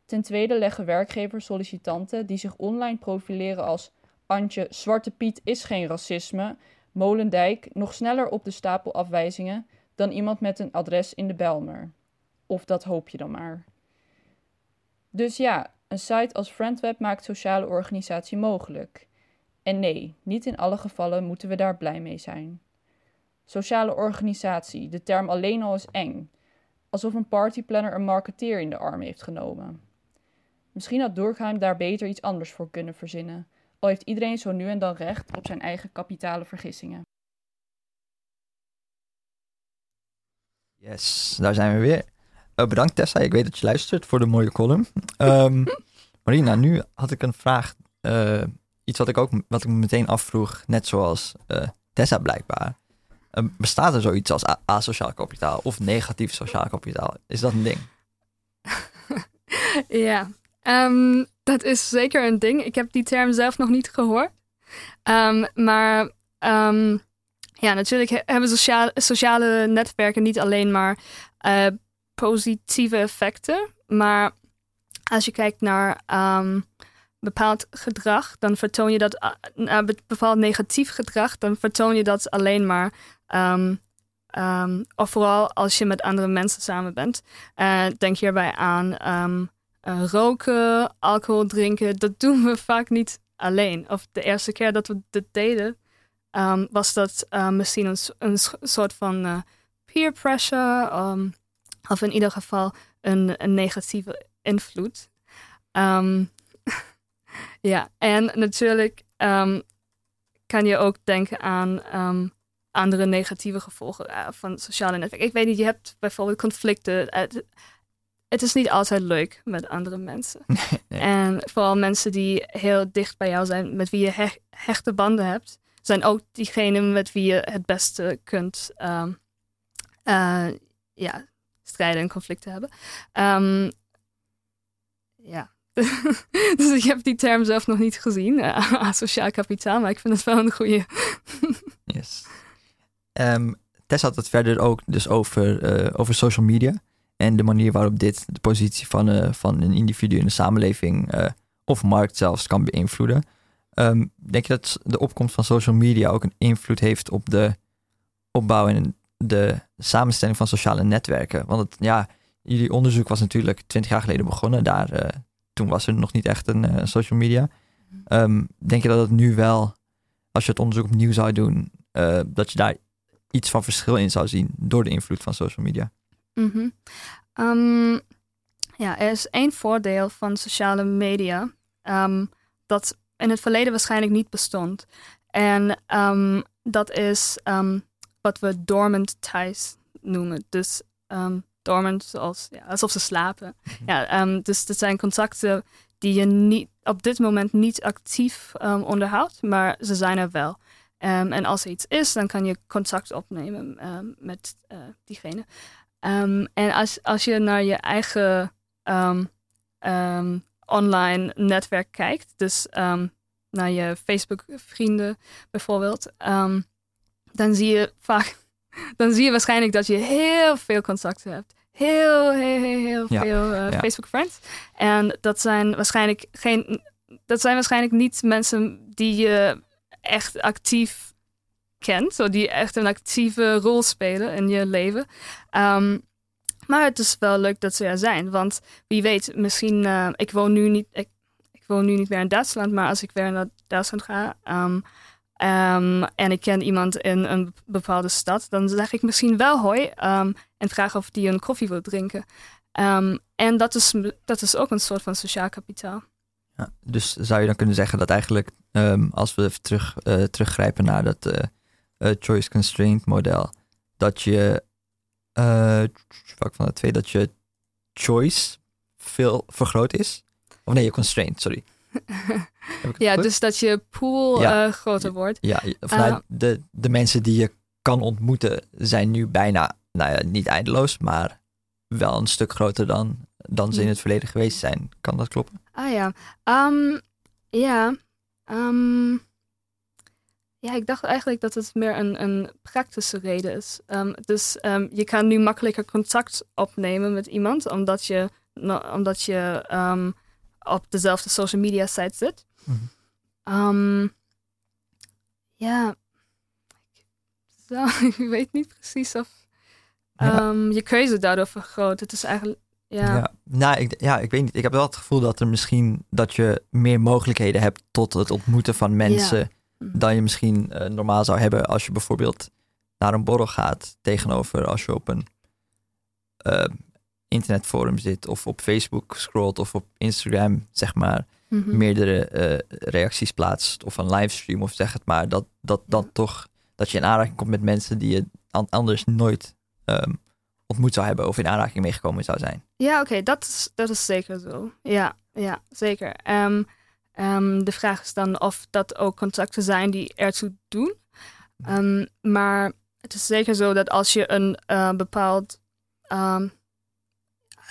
S4: Ten tweede leggen werkgevers sollicitanten die zich online profileren als Antje Zwarte Piet is geen racisme, Molendijk nog sneller op de stapel afwijzingen dan iemand met een adres in de Belmer. Of dat hoop je dan maar. Dus ja, een site als Friendweb maakt sociale organisatie mogelijk. En nee, niet in alle gevallen moeten we daar blij mee zijn. Sociale organisatie, de term alleen al is eng. Alsof een partyplanner een marketeer in de arm heeft genomen. Misschien had Durkheim daar beter iets anders voor kunnen verzinnen, al heeft iedereen zo nu en dan recht op zijn eigen kapitale vergissingen.
S1: Yes, daar zijn we weer. Uh, bedankt Tessa, ik weet dat je luistert voor de mooie column. Um, [LAUGHS] Marina, nu had ik een vraag. Uh, iets wat ik ook wat ik me meteen afvroeg, net zoals uh, Tessa blijkbaar. bestaat er zoiets als asociaal kapitaal of negatief sociaal kapitaal? Is dat een ding? [LAUGHS]
S2: ja, um, dat is zeker een ding. Ik heb die term zelf nog niet gehoord. Um, maar um, ja, natuurlijk hebben sociale, sociale netwerken niet alleen maar uh, positieve effecten. Maar als je kijkt naar bepaald gedrag, dan vertoon je dat, uh, bepaald negatief gedrag, dan vertoon je dat alleen maar. Um, um, of vooral als je met andere mensen samen bent. Uh, denk hierbij aan uh, roken, alcohol drinken. Dat [LAUGHS] doen we vaak niet alleen. Of de eerste keer dat we dit deden, was dat uh, misschien een, soort van peer pressure. Of in ieder geval een, een negatieve invloed. Ja, en natuurlijk kan je ook denken aan andere negatieve gevolgen uh, van sociale netwerken. Ik weet niet, je hebt bijvoorbeeld conflicten het is niet altijd leuk met andere mensen. [LAUGHS] En vooral mensen die heel dicht bij jou zijn, met wie je hechte banden hebt, zijn ook diegenen met wie je het beste kunt um, uh, ja, strijden en conflicten hebben. Um. [LAUGHS] dus ik heb die term zelf nog niet gezien, [LAUGHS] uh, sociaal kapitaal, maar ik vind het wel een goede. [LAUGHS]
S1: yes. Um, Tess had het verder ook dus over, uh, over social media. En de manier waarop dit de positie van, uh, van een individu in de samenleving of markt zelfs kan beïnvloeden. Um, denk je dat de opkomst van social media ook een invloed heeft op de opbouw en de samenstelling van sociale netwerken? Want het, ja, jullie onderzoek was natuurlijk twintig jaar geleden begonnen. Daar, toen was er nog niet echt een social media. Um, denk je dat het nu wel, als je het onderzoek opnieuw zou doen, dat je daar iets van verschil in zou zien door de invloed van social media?
S2: Um, ja, er is één voordeel van sociale media um, dat in het verleden waarschijnlijk niet bestond. En um, dat is wat we dormant ties noemen. Dus dormant, zoals, ja, alsof ze slapen. Mhm. Ja, dus dat zijn contacten die je niet, op dit moment niet actief onderhoudt, maar ze zijn er wel. en als er iets is, dan kan je contact opnemen met uh, diegene. En als, als je naar je eigen online netwerk kijkt, dus naar je Facebook-vrienden bijvoorbeeld, dan zie je vaak, [LAUGHS] dan zie je waarschijnlijk dat je heel veel contacten hebt. Heel, heel, heel, heel ja, veel uh, ja. Facebook-friends. En dat zijn waarschijnlijk geen, dat zijn waarschijnlijk niet mensen die je echt actief kent, zo die echt een actieve rol spelen in je leven. Ehm, maar het is wel leuk dat ze er zijn, want wie weet, misschien, uh, ik woon nu niet, ik, ik, woon nu niet meer in Duitsland, maar als ik weer naar Duitsland ga um, um, en ik ken iemand in een bepaalde stad, dan zeg ik misschien wel hoi en vraag of die een koffie wil drinken. en dat is, dat is ook een soort van sociaal kapitaal.
S1: Ja, dus zou je dan kunnen zeggen dat eigenlijk, als we terug, uh, teruggrijpen naar dat uh, uh, choice constraint model, dat je uh, van de twee, dat je choice veel vergroot is. Of nee, je constraint, sorry. [LAUGHS]
S2: ja, dus dat je pool ja. uh, groter wordt.
S1: Ja, vanuit uh, de, de mensen die je kan ontmoeten zijn nu bijna, nou ja, niet eindeloos, maar wel een stuk groter dan, dan ze in het verleden geweest zijn. Kan dat kloppen?
S2: Ah ja, um, ja. Um, ja, ik dacht eigenlijk dat het meer een, een praktische reden is. Um, dus je kan nu makkelijker contact opnemen met iemand, omdat je, omdat je op dezelfde social media site zit. Mm -hmm. ja, zo, [LAUGHS] ik weet niet precies of ja. je keuze daardoor vergroot. Het is eigenlijk. Ja.
S1: Ja, nou, ik, ja, ik weet niet. Ik heb wel het gevoel dat er misschien dat je meer mogelijkheden hebt tot het ontmoeten van mensen. Ja Mhm. dan je misschien uh, normaal zou hebben als je bijvoorbeeld naar een borrel gaat tegenover als je op een uh, internetforum zit of op Facebook scrolt of op Instagram zeg maar mm -hmm. meerdere uh, reacties plaatst of een livestream of zeg het maar dat dat dan ja. toch dat je in aanraking komt met mensen die je anders nooit um, ontmoet zou hebben of in aanraking meegekomen zou zijn.
S2: Ja, oké, okay, dat, is, dat is zeker zo. Ja, ja zeker. Um, Um, de vraag is dan of dat ook contacten zijn die ertoe doen. Maar het is zeker zo dat als je een uh, bepaald um,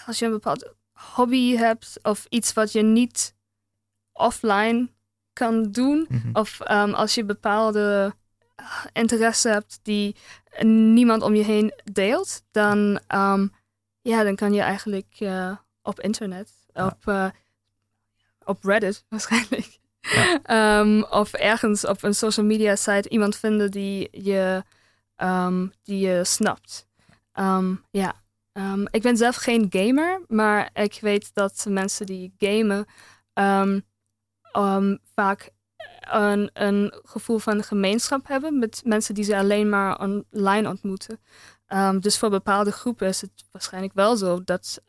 S2: als je een bepaald hobby hebt of iets wat je niet offline kan doen, mm -hmm. of als je bepaalde uh, interesse hebt die niemand om je heen deelt, dan, ja, dan kan je eigenlijk uh, op internet, ja. op op Reddit [LAUGHS] waarschijnlijk. Ja. um, of ergens op een social media site iemand vinden die je, die je snapt. Um, ja. ik ben zelf geen gamer, maar ik weet dat mensen die gamen vaak een, een gevoel van gemeenschap hebben met mensen die ze alleen maar online ontmoeten. dus voor bepaalde groepen is het waarschijnlijk wel zo dat,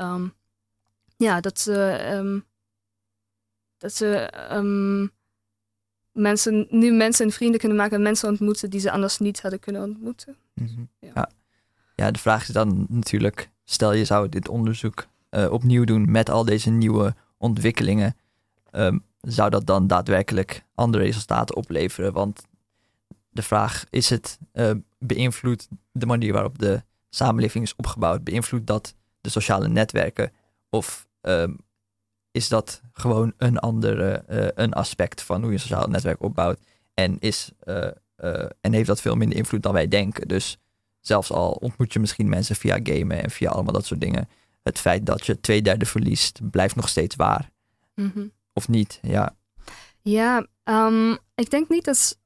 S2: ja, dat ze dat ze mensen, nu mensen en vrienden kunnen maken en mensen ontmoeten die ze anders niet hadden kunnen ontmoeten.
S1: Mm -hmm. ja. ja. Ja. de vraag is dan natuurlijk, stel je zou dit onderzoek uh, opnieuw doen met al deze nieuwe ontwikkelingen, um, zou dat dan daadwerkelijk andere resultaten opleveren? Want de vraag is het uh, beïnvloedt de manier waarop de samenleving is opgebouwd, beïnvloedt dat de sociale netwerken of um, is dat gewoon een andere uh, een aspect van hoe je een sociaal netwerk opbouwt. En, is, en heeft dat veel minder invloed dan wij denken. Dus zelfs al ontmoet je misschien mensen via gamen en via allemaal dat soort dingen. Het feit dat je twee derde verliest, blijft nog steeds waar. Mm -hmm. Of niet, ja.
S2: Ja, um, ik denk niet dat...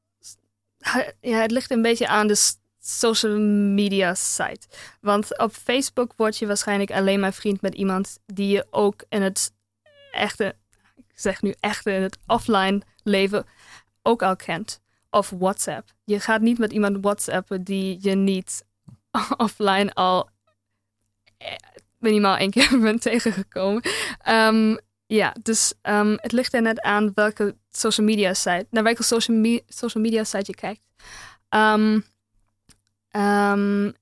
S2: Ja, het ligt een beetje aan de social media site. Want op Facebook word je waarschijnlijk alleen maar vriend met iemand die je ook in het echte, ik zeg nu echte in het offline leven ook al kent. Of WhatsApp. Je gaat niet met iemand WhatsAppen die je niet [LAUGHS] offline al eh, minimaal één keer [LAUGHS] bent tegengekomen. Um, ja, dus um, het ligt er net aan welke social media site, naar welke social, social media site je kijkt. Um,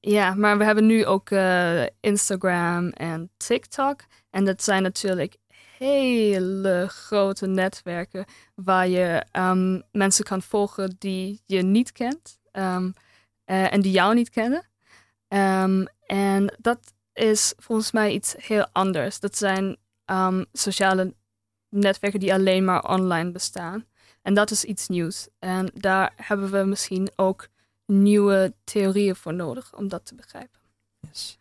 S2: ja, maar we hebben nu ook uh, Instagram en TikTok. En dat zijn natuurlijk hele grote netwerken waar je mensen kan volgen die je niet kent uh, en die jou niet kennen. Um, en dat is volgens mij iets heel anders. Dat zijn sociale netwerken die alleen maar online bestaan. En dat is iets nieuws. En daar hebben we misschien ook nieuwe theorieën voor nodig om dat te begrijpen.
S1: Yes.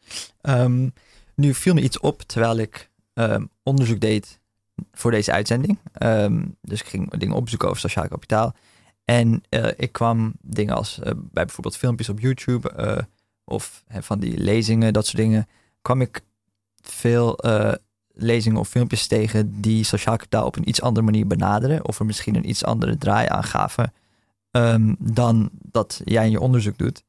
S1: nu viel me iets op terwijl ik um, onderzoek deed voor deze uitzending. Um, dus ik ging dingen opzoeken over sociaal kapitaal. En eh, ik kwam dingen als eh, bij bijvoorbeeld filmpjes op YouTube eh, of hè, van die lezingen, dat soort dingen, kwam ik veel eh, lezingen of filmpjes tegen die sociaal kapitaal op een iets andere manier benaderen of er misschien een iets andere draai aan gaven ehm, dan dat jij in je onderzoek doet.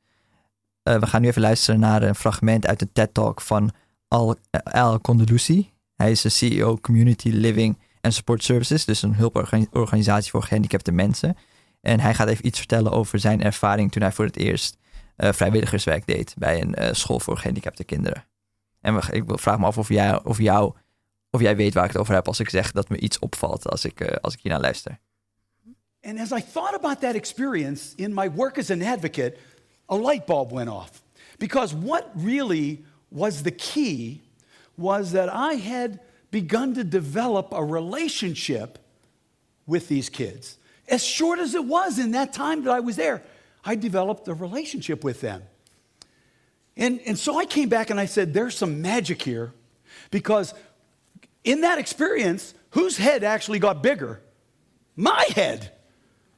S1: Eh, we gaan nu even luisteren naar een fragment uit de TED-talk van Al, Al Condelucci. Hij is de CEO Community Living and Support Services, dus een hulporganisatie voor gehandicapte mensen. En hij gaat even iets vertellen over zijn ervaring toen hij voor het eerst eh, vrijwilligerswerk deed bij een eh, school voor gehandicapte kinderen. En we, ik vraag me af of jij, of, jou, of jij weet waar ik het over heb als ik zeg dat me iets opvalt als ik, eh, als ik hiernaar luister.
S5: And as I thought about that experience in my work as an advocate, a light bulb went off. Because what really was the key was that I had begun to develop a relationship with these kids. As short as it was in that time that I was there, I developed a relationship with them. And, and so I came back and I said, there's some magic here because in that experience, whose head actually got bigger? My head.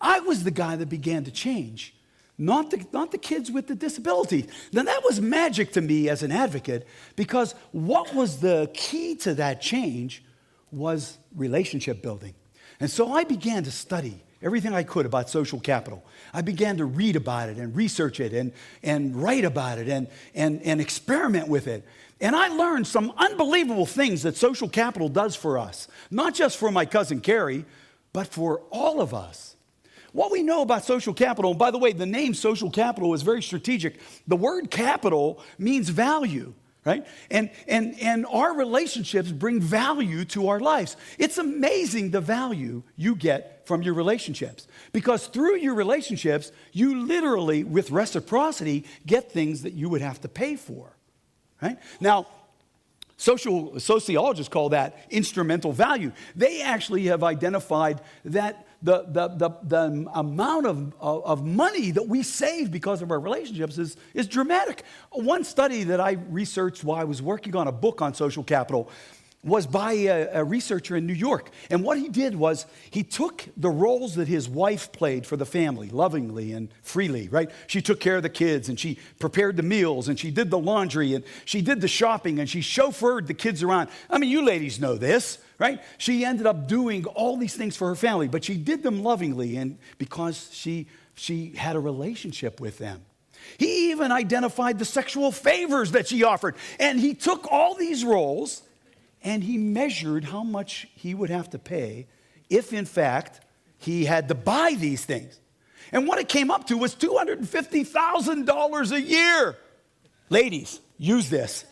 S5: I was the guy that began to change, not the, not the kids with the disability. Now, that was magic to me as an advocate because what was the key to that change was relationship building. And so I began to study everything I could about social capital. I began to read about it and research it and, and write about it and, and, and experiment with it. And I learned some unbelievable things that social capital does for us, not just for my cousin Carrie, but for all of us. What we know about social capital, and by the way, the name social capital is very strategic. The word capital means value, right? And, and, and our relationships bring value to our lives. It's amazing the value you get from your relationships because through your relationships, you literally, with reciprocity, get things that you would have to pay for, right? Now, Social sociologists call that instrumental value. They actually have identified that the, the, the, the amount of, of, of money that we save because of our relationships is, is dramatic. One study that I researched while I was working on a book on social capital was by a, a researcher in New York. And what he did was he took the roles that his wife played for the family, lovingly and freely, right? She took care of the kids and she prepared the meals and she did the laundry and she did the shopping and she chauffeured the kids around. I mean, you ladies know this, right? She ended up doing all these things for her family, but she did them lovingly and because she, she had a relationship with them. He even identified the sexual favors that she offered. And he took all these roles and he measured how much he would have to pay if, in fact, he had to buy these things. And what it came up to was $250,000 a year. Ladies, use this.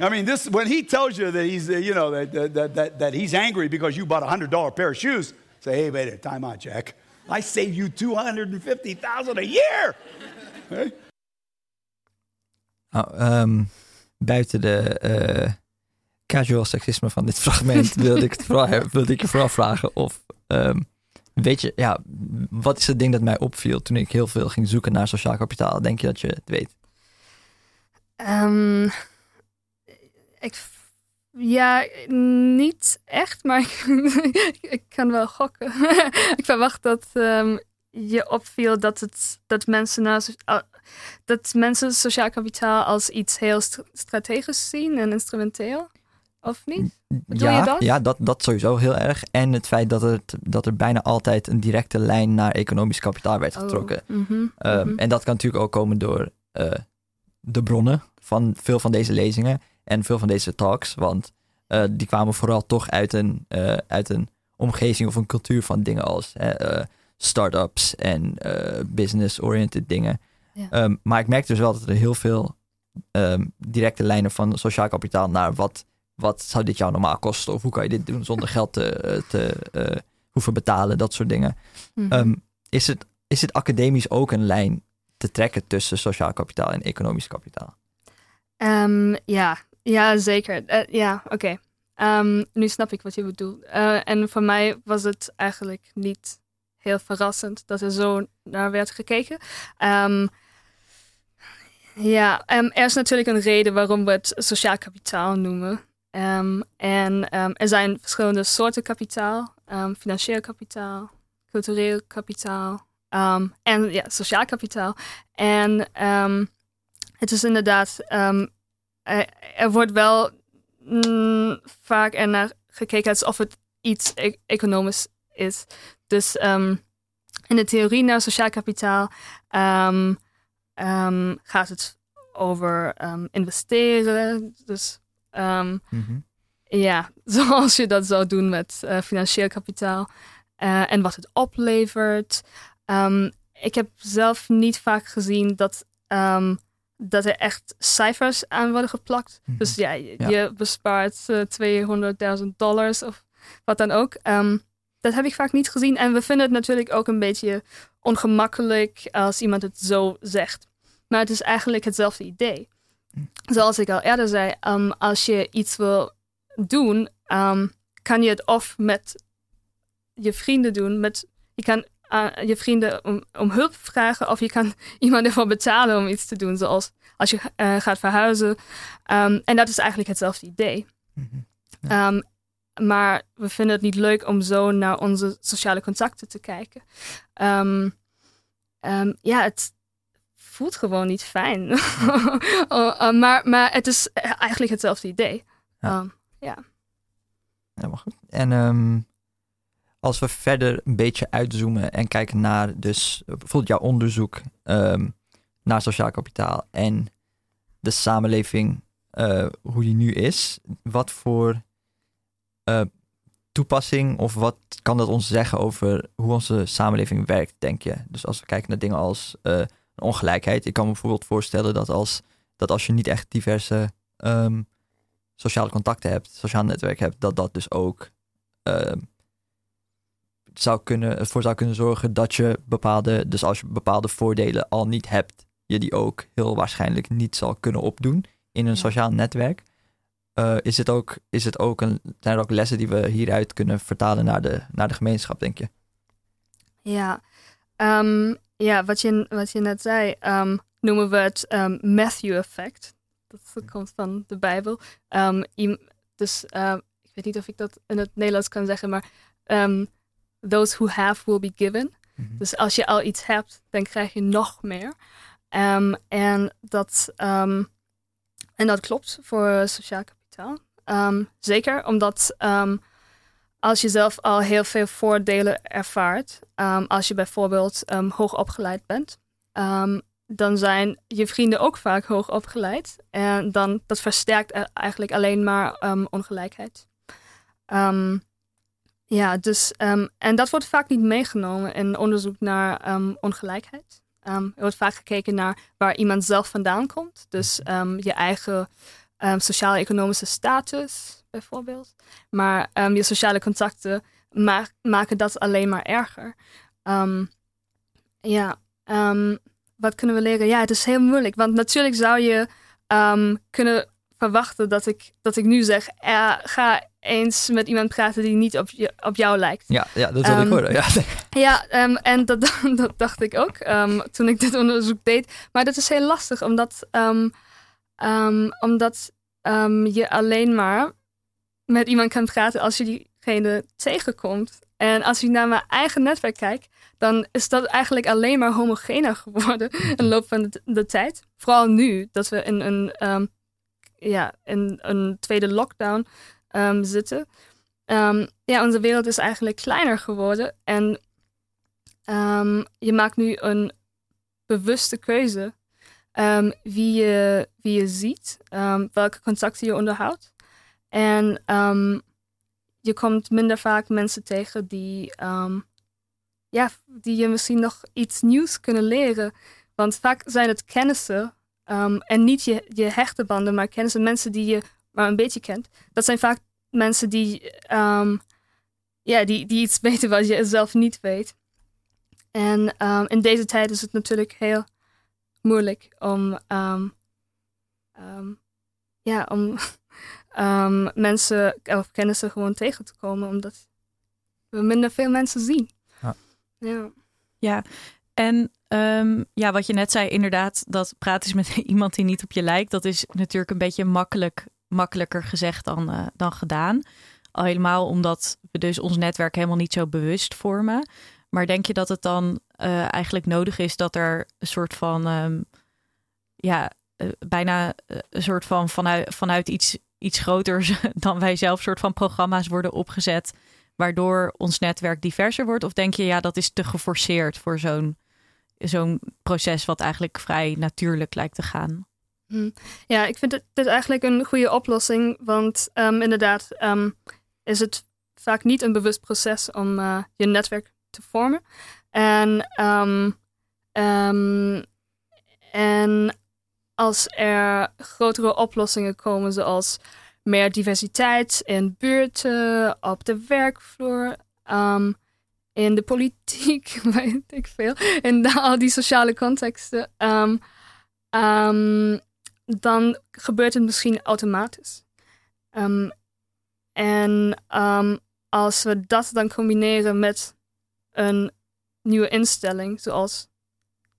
S5: I mean, this when he tells you that he's, uh, you know, that, that, that, that he's angry because you bought a $100 pair of shoes, say, hey, wait a time out, Jack. I saved you 250000 a year.
S1: Nou, ehm, buiten de eh, casual seksisme van dit fragment wilde ik, wilde je vooral vragen of, ehm, weet je, ja, wat is het ding dat mij opviel toen ik heel veel ging zoeken naar sociaal kapitaal? Denk je dat je het weet?
S2: Ehm, ik, ja, niet echt, maar ik, [LAUGHS] kan wel gokken. [LAUGHS] ik verwacht dat ehm, je opviel dat, het, dat, mensen al- dat mensen sociaal kapitaal als iets heel st- strategisch zien en instrumenteel. Of niet? Bedoel
S1: ja,
S2: je dat?
S1: ja dat, dat sowieso heel erg. En het feit dat, het, dat er bijna altijd een directe lijn naar economisch kapitaal werd getrokken.
S2: Oh, mhm,
S1: Ehm,
S2: mhm.
S1: En dat kan natuurlijk ook komen door eh, de bronnen van veel van deze lezingen en veel van deze talks. Want eh, die kwamen vooral toch uit een, eh, uit een omgeving of een cultuur van dingen als start-ups en business-oriented dingen.
S2: Ja.
S1: Ehm, maar ik merkte dus wel dat er heel veel ehm, directe lijnen van sociaal kapitaal naar wat, wat zou dit jou normaal kosten of hoe kan je dit doen zonder geld te, te eh, hoeven betalen, dat soort dingen.
S2: Mhm.
S1: Ehm, is, het, is het academisch ook een lijn te trekken tussen sociaal kapitaal en economisch kapitaal?
S2: Ehm, ja, ja, zeker. Eh, ja, oké. Ehm, nu snap ik wat je bedoelt. Eh, en voor mij was het eigenlijk niet heel verrassend dat er zo naar werd gekeken. Ja, er is natuurlijk een reden waarom we het sociaal kapitaal noemen. Ehm, en ehm, er zijn verschillende soorten kapitaal. Ehm, financieel kapitaal, cultureel kapitaal en ja, sociaal kapitaal. En het is inderdaad, er, er wordt wel mm, vaak ernaar gekeken alsof het iets e- economisch is. Dus in de theorie naar sociaal kapitaal gaat het over investeren. Dus ehm,
S1: Mhm.
S2: ja, [LAUGHS] zoals je dat zou doen met eh, financieel kapitaal eh, en wat het oplevert. Ehm, ik heb zelf niet vaak gezien dat, ehm, dat er echt cijfers aan worden geplakt.
S1: Mhm.
S2: Dus ja, je,
S1: Ja.
S2: je bespaart eh, 200.000 dollars of wat dan ook. Dat heb ik vaak niet gezien. En we vinden het natuurlijk ook een beetje ongemakkelijk als iemand het zo zegt. Maar het is eigenlijk hetzelfde idee. Zoals ik al eerder zei, ehm, als je iets wil doen, ehm, kan je het of met je vrienden doen. Met, je kan aan je vrienden om, om hulp vragen, of je kan [LAUGHS] iemand ervoor betalen om iets te doen, zoals als je eh, gaat verhuizen. Ehm, en dat is eigenlijk hetzelfde idee.
S1: Mhm.
S2: Maar we vinden het niet leuk om zo naar onze sociale contacten te kijken. Ja, het voelt gewoon niet fijn. [LAUGHS] Oh, eh, maar, maar het is eigenlijk hetzelfde idee.
S1: Ja.
S2: Ehm,
S1: Helemaal goed. En ehm, als we verder een beetje uitzoomen en kijken naar dus bijvoorbeeld jouw onderzoek ehm, naar sociaal kapitaal en de samenleving, eh, hoe die nu is, wat voor eh, toepassing of wat kan dat ons zeggen over hoe onze samenleving werkt, denk je? Dus als we kijken naar dingen als ongelijkheid, ik kan me bijvoorbeeld voorstellen dat als, dat als je niet echt diverse ehm, sociale contacten hebt, sociaal netwerk hebt, dat dat dus ook ehm, zou kunnen, ervoor zou kunnen zorgen dat je bepaalde, dus als je bepaalde voordelen al niet hebt, je die ook heel waarschijnlijk niet zal kunnen opdoen in een sociaal netwerk. Eh, is, het ook, is het ook een, zijn er ook lessen die we hieruit kunnen vertalen naar de, naar de gemeenschap, denk je?
S2: Ja, Ehm, ja wat, je, wat je net zei, ehm, noemen we het ehm, Matthew-effect. Dat komt van de Bijbel. Ehm, dus ik weet niet of ik dat in het Nederlands kan zeggen, maar those who have will be given.
S1: Mhm.
S2: Dus als je al iets hebt, dan krijg je nog meer. En, dat, en dat klopt voor sociaal kapitaal. Zeker omdat als je zelf al heel veel voordelen ervaart, ehm, als je bijvoorbeeld ehm, hoog opgeleid bent, ehm, dan zijn je vrienden ook vaak hoog opgeleid. En dan, dat versterkt e- eigenlijk alleen maar ongelijkheid. Ja, dus, en dat wordt vaak niet meegenomen in onderzoek naar ongelijkheid. Er wordt vaak gekeken naar waar iemand zelf vandaan komt. Dus ehm, je eigen sociaal-economische status, bijvoorbeeld. Maar ehm, je sociale contacten ma- maken dat alleen maar erger. Ehm, ja, ehm, wat kunnen we leren? Ja, het is heel moeilijk. Want natuurlijk zou je kunnen verwachten dat ik, dat ik nu zeg... eh, ga eens met iemand praten die niet op, je, op jou lijkt.
S1: Ja, ja dat wil ik horen. Ja.
S2: Ja, en dat, [LAUGHS] dat dacht ik ook toen ik dit onderzoek deed. Maar dat is heel lastig, omdat, omdat je alleen maar met iemand kan praten als je diegene tegenkomt. En als ik naar mijn eigen netwerk kijk, dan is dat eigenlijk alleen maar homogener geworden in de loop van de, de tijd. Vooral nu, dat we in een, ehm, ja, in een tweede lockdown ehm, zitten. Ehm, ja, onze wereld is eigenlijk kleiner geworden. En je maakt nu een bewuste keuze wie, je, wie je ziet, welke contacten je onderhoudt. En ehm, je komt minder vaak mensen tegen die, ehm, ja, die je misschien nog iets nieuws kunnen leren. Want vaak zijn het kennissen ehm, en niet je, je hechte banden, maar kennissen, mensen die je maar een beetje kent. Dat zijn vaak mensen die, ja, die, die iets [LAUGHS] weten wat je zelf niet weet. En in deze tijd is het natuurlijk heel moeilijk om, ja, om ehm, mensen of kennissen gewoon tegen te komen, omdat we minder veel mensen zien.
S1: Ja.
S2: Ja.
S3: Ja, en ehm, ja, wat je net zei, inderdaad, dat praten is met [LAUGHS] iemand die niet op je lijkt, dat is natuurlijk een beetje makkelijk, makkelijker gezegd dan, eh, dan gedaan. Al helemaal omdat we dus ons netwerk helemaal niet zo bewust vormen. maar denk je dat het dan eh, eigenlijk nodig is dat er een soort van, ehm, ja, eh, bijna een soort van vanuit, vanuit iets, iets groters [LAUGHS] dan wij zelf, soort van programma's worden opgezet, waardoor ons netwerk diverser wordt? Of denk je, ja, dat is te geforceerd voor zo'n zo'n proces wat eigenlijk vrij natuurlijk lijkt te gaan?
S2: Hm. Ja, ik vind dit eigenlijk een goede oplossing, want ehm, inderdaad ehm, is het vaak niet een bewust proces om eh, je netwerk te vormen. En, ehm, en als er grotere oplossingen komen, zoals meer diversiteit in buurten, op de werkvloer, ehm, in de politiek, [LAUGHS] weet ik veel, in al die sociale contexten, um, um, dan gebeurt het misschien automatisch. En als we dat dan combineren met een nieuwe instelling, zoals,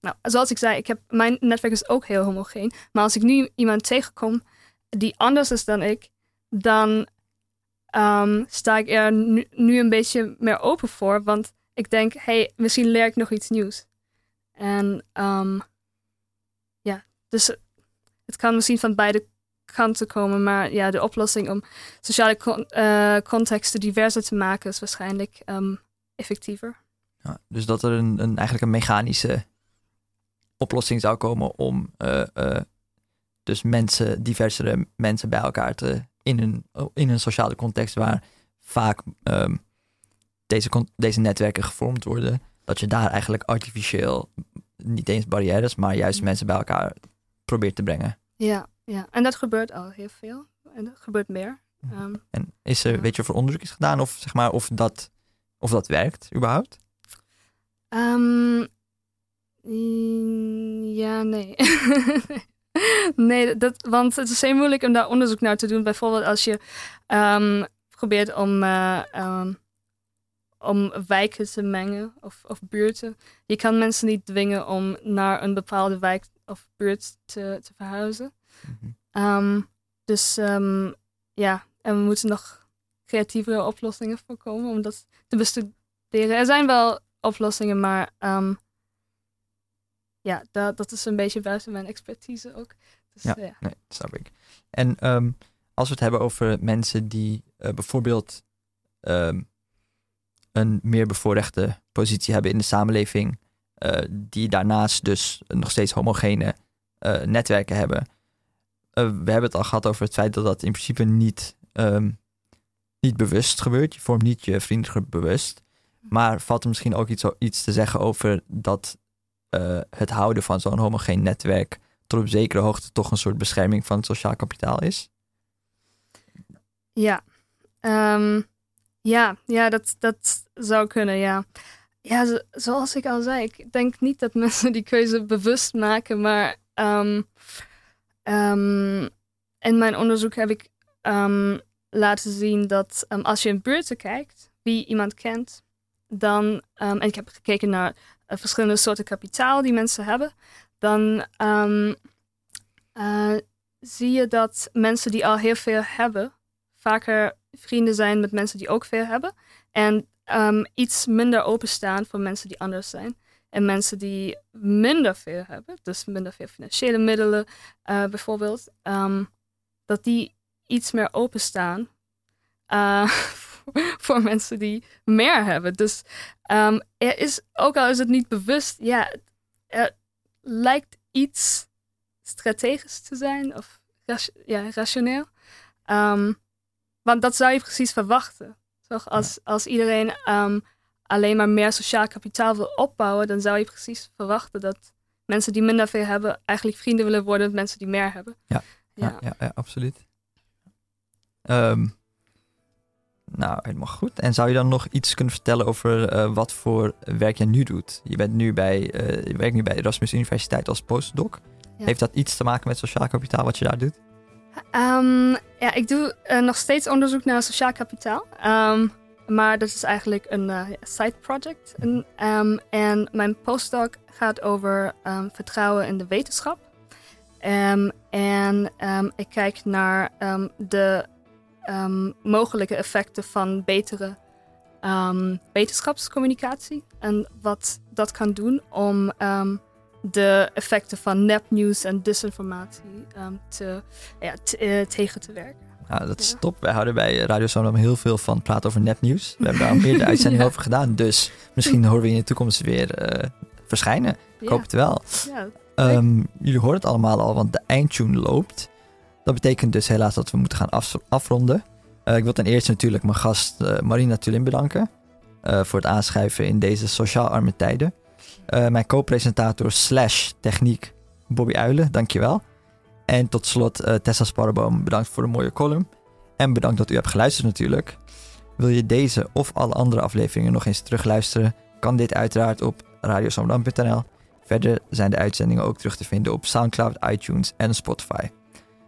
S2: nou, zoals ik zei, ik heb, mijn netwerk is ook heel homogeen. Maar als ik nu iemand tegenkom die anders is dan ik, dan um, sta ik er nu, een beetje meer open voor. Want ik denk, hey, misschien leer ik nog iets nieuws. En um, ja, dus het kan misschien van beide kanten komen. Maar ja, de oplossing om sociale uh, contexten diverser te maken is waarschijnlijk um, effectiever.
S1: Ja, dus dat er een, een, eigenlijk een mechanische oplossing zou komen om uh, uh, dus mensen, diversere mensen bij elkaar te in een, in een sociale context waar vaak um, deze, deze netwerken gevormd worden, dat je daar eigenlijk artificieel niet eens barrières, maar juist mensen bij elkaar probeert te brengen.
S2: Ja, ja. en dat gebeurt al heel veel. En dat gebeurt meer.
S1: Um, en is er, ja. weet je er onderzoek is gedaan of zeg maar of dat, of dat werkt überhaupt?
S2: Um, ja, nee. [LAUGHS] nee, dat, want het is heel moeilijk om daar onderzoek naar te doen. Bijvoorbeeld als je um, probeert om, uh, um, om wijken te mengen of, of buurten. Je kan mensen niet dwingen om naar een bepaalde wijk of buurt te, te verhuizen. Mm -hmm. um, dus ja, en we moeten nog creatievere oplossingen voorkomen om dat te bestuderen. Er zijn wel oplossingen, maar um, ja, dat, dat is een beetje buiten mijn expertise ook. Dus,
S1: ja, ja, nee, dat snap ik. En um, als we het hebben over mensen die uh, bijvoorbeeld um, een meer bevoorrechte positie hebben in de samenleving, uh, die daarnaast dus nog steeds homogene uh, netwerken hebben. we hebben het al gehad over het feit dat dat in principe niet, niet bewust gebeurt. Je vormt niet je vriendengroep bewust. Maar valt er misschien ook iets, iets te zeggen over dat uh, het houden van zo'n homogeen netwerk tot op zekere hoogte toch een soort bescherming van het sociaal kapitaal is?
S2: Ja, um, ja, ja dat, dat zou kunnen, ja. Ja, zo, zoals ik al zei, ik denk niet dat [LAUGHS] mensen die keuze bewust maken, maar um, um, in mijn onderzoek heb ik laten zien dat als je in buurten kijkt, wie iemand kent, dan, um, en ik heb gekeken naar uh, verschillende soorten kapitaal die mensen hebben, dan um, uh, zie je dat mensen die al heel veel hebben, vaker vrienden zijn met mensen die ook veel hebben. En um, iets minder openstaan voor mensen die anders zijn. En mensen die minder veel hebben, dus minder veel financiële middelen uh, bijvoorbeeld, dat die iets meer openstaan [LAUGHS] voor mensen die meer hebben. Dus um, er is, ook al is het niet bewust, ja, er lijkt iets strategisch te zijn of ja, rationeel. Um, want dat zou je precies verwachten. Toch? Als, als iedereen um, alleen maar meer sociaal kapitaal wil opbouwen, dan zou je precies verwachten dat mensen die minder veel hebben, eigenlijk vrienden willen worden met mensen die meer hebben.
S1: Ja, ja. ja, ja, ja absoluut. Um, nou, helemaal goed. En zou je dan nog iets kunnen vertellen over uh, wat voor werk je nu doet? Je, bent nu bij, uh, je werkt nu bij Erasmus Universiteit als postdoc. Ja. Heeft dat iets te maken met sociaal kapitaal wat je daar doet?
S2: Um, ja, ik doe uh, nog steeds onderzoek naar sociaal kapitaal. Um, maar dat is eigenlijk een side project. En, um, en mijn postdoc gaat over vertrouwen in de wetenschap. en ik kijk naar de um, mogelijke effecten van betere ehm, wetenschapscommunicatie. En wat dat kan doen om ehm, de effecten van nepnieuws en disinformatie ehm, te, ja, te- eh, tegen te werken.
S1: Nou, dat is
S2: Ja.
S1: top. Wij houden bij Radio Zandam heel veel van praten over nepnieuws. We hebben daar al meerdere [LAUGHS] uitzendingen
S2: Ja.
S1: over gedaan. Dus misschien horen we in de toekomst weer eh, verschijnen. Ik
S2: Ja,
S1: hoop het wel.
S2: ja,
S1: Ehm, jullie horen het allemaal al, want de eindtune loopt. Dat betekent dus helaas dat we moeten gaan af- afronden. Eh, ik wil ten eerste natuurlijk mijn gast eh, Marina Tulin bedanken. eh, voor het aanschuiven in deze sociaal arme tijden. Mijn co-presentator slash techniek Bobby Uilen, dankjewel. En tot slot Tessa Sparreboom, bedankt voor de mooie column. En bedankt dat u hebt geluisterd natuurlijk. Wil je deze of alle andere afleveringen nog eens terugluisteren? Kan dit uiteraard op radiosomdam.nl. Verder zijn de uitzendingen ook terug te vinden op SoundCloud, iTunes en Spotify.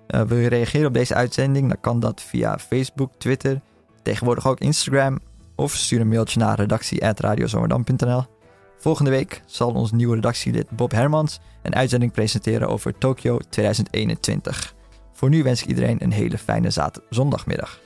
S1: Eh, wil je reageren op deze uitzending? Dan kan dat via Facebook, Twitter, tegenwoordig ook Instagram. Of stuur een mailtje naar redactie.radiozomerdam.nl. Volgende week zal ons nieuwe redactielid Bob Hermans een uitzending presenteren over Tokyo 2021. Voor nu wens ik iedereen een hele fijne zondagmiddag.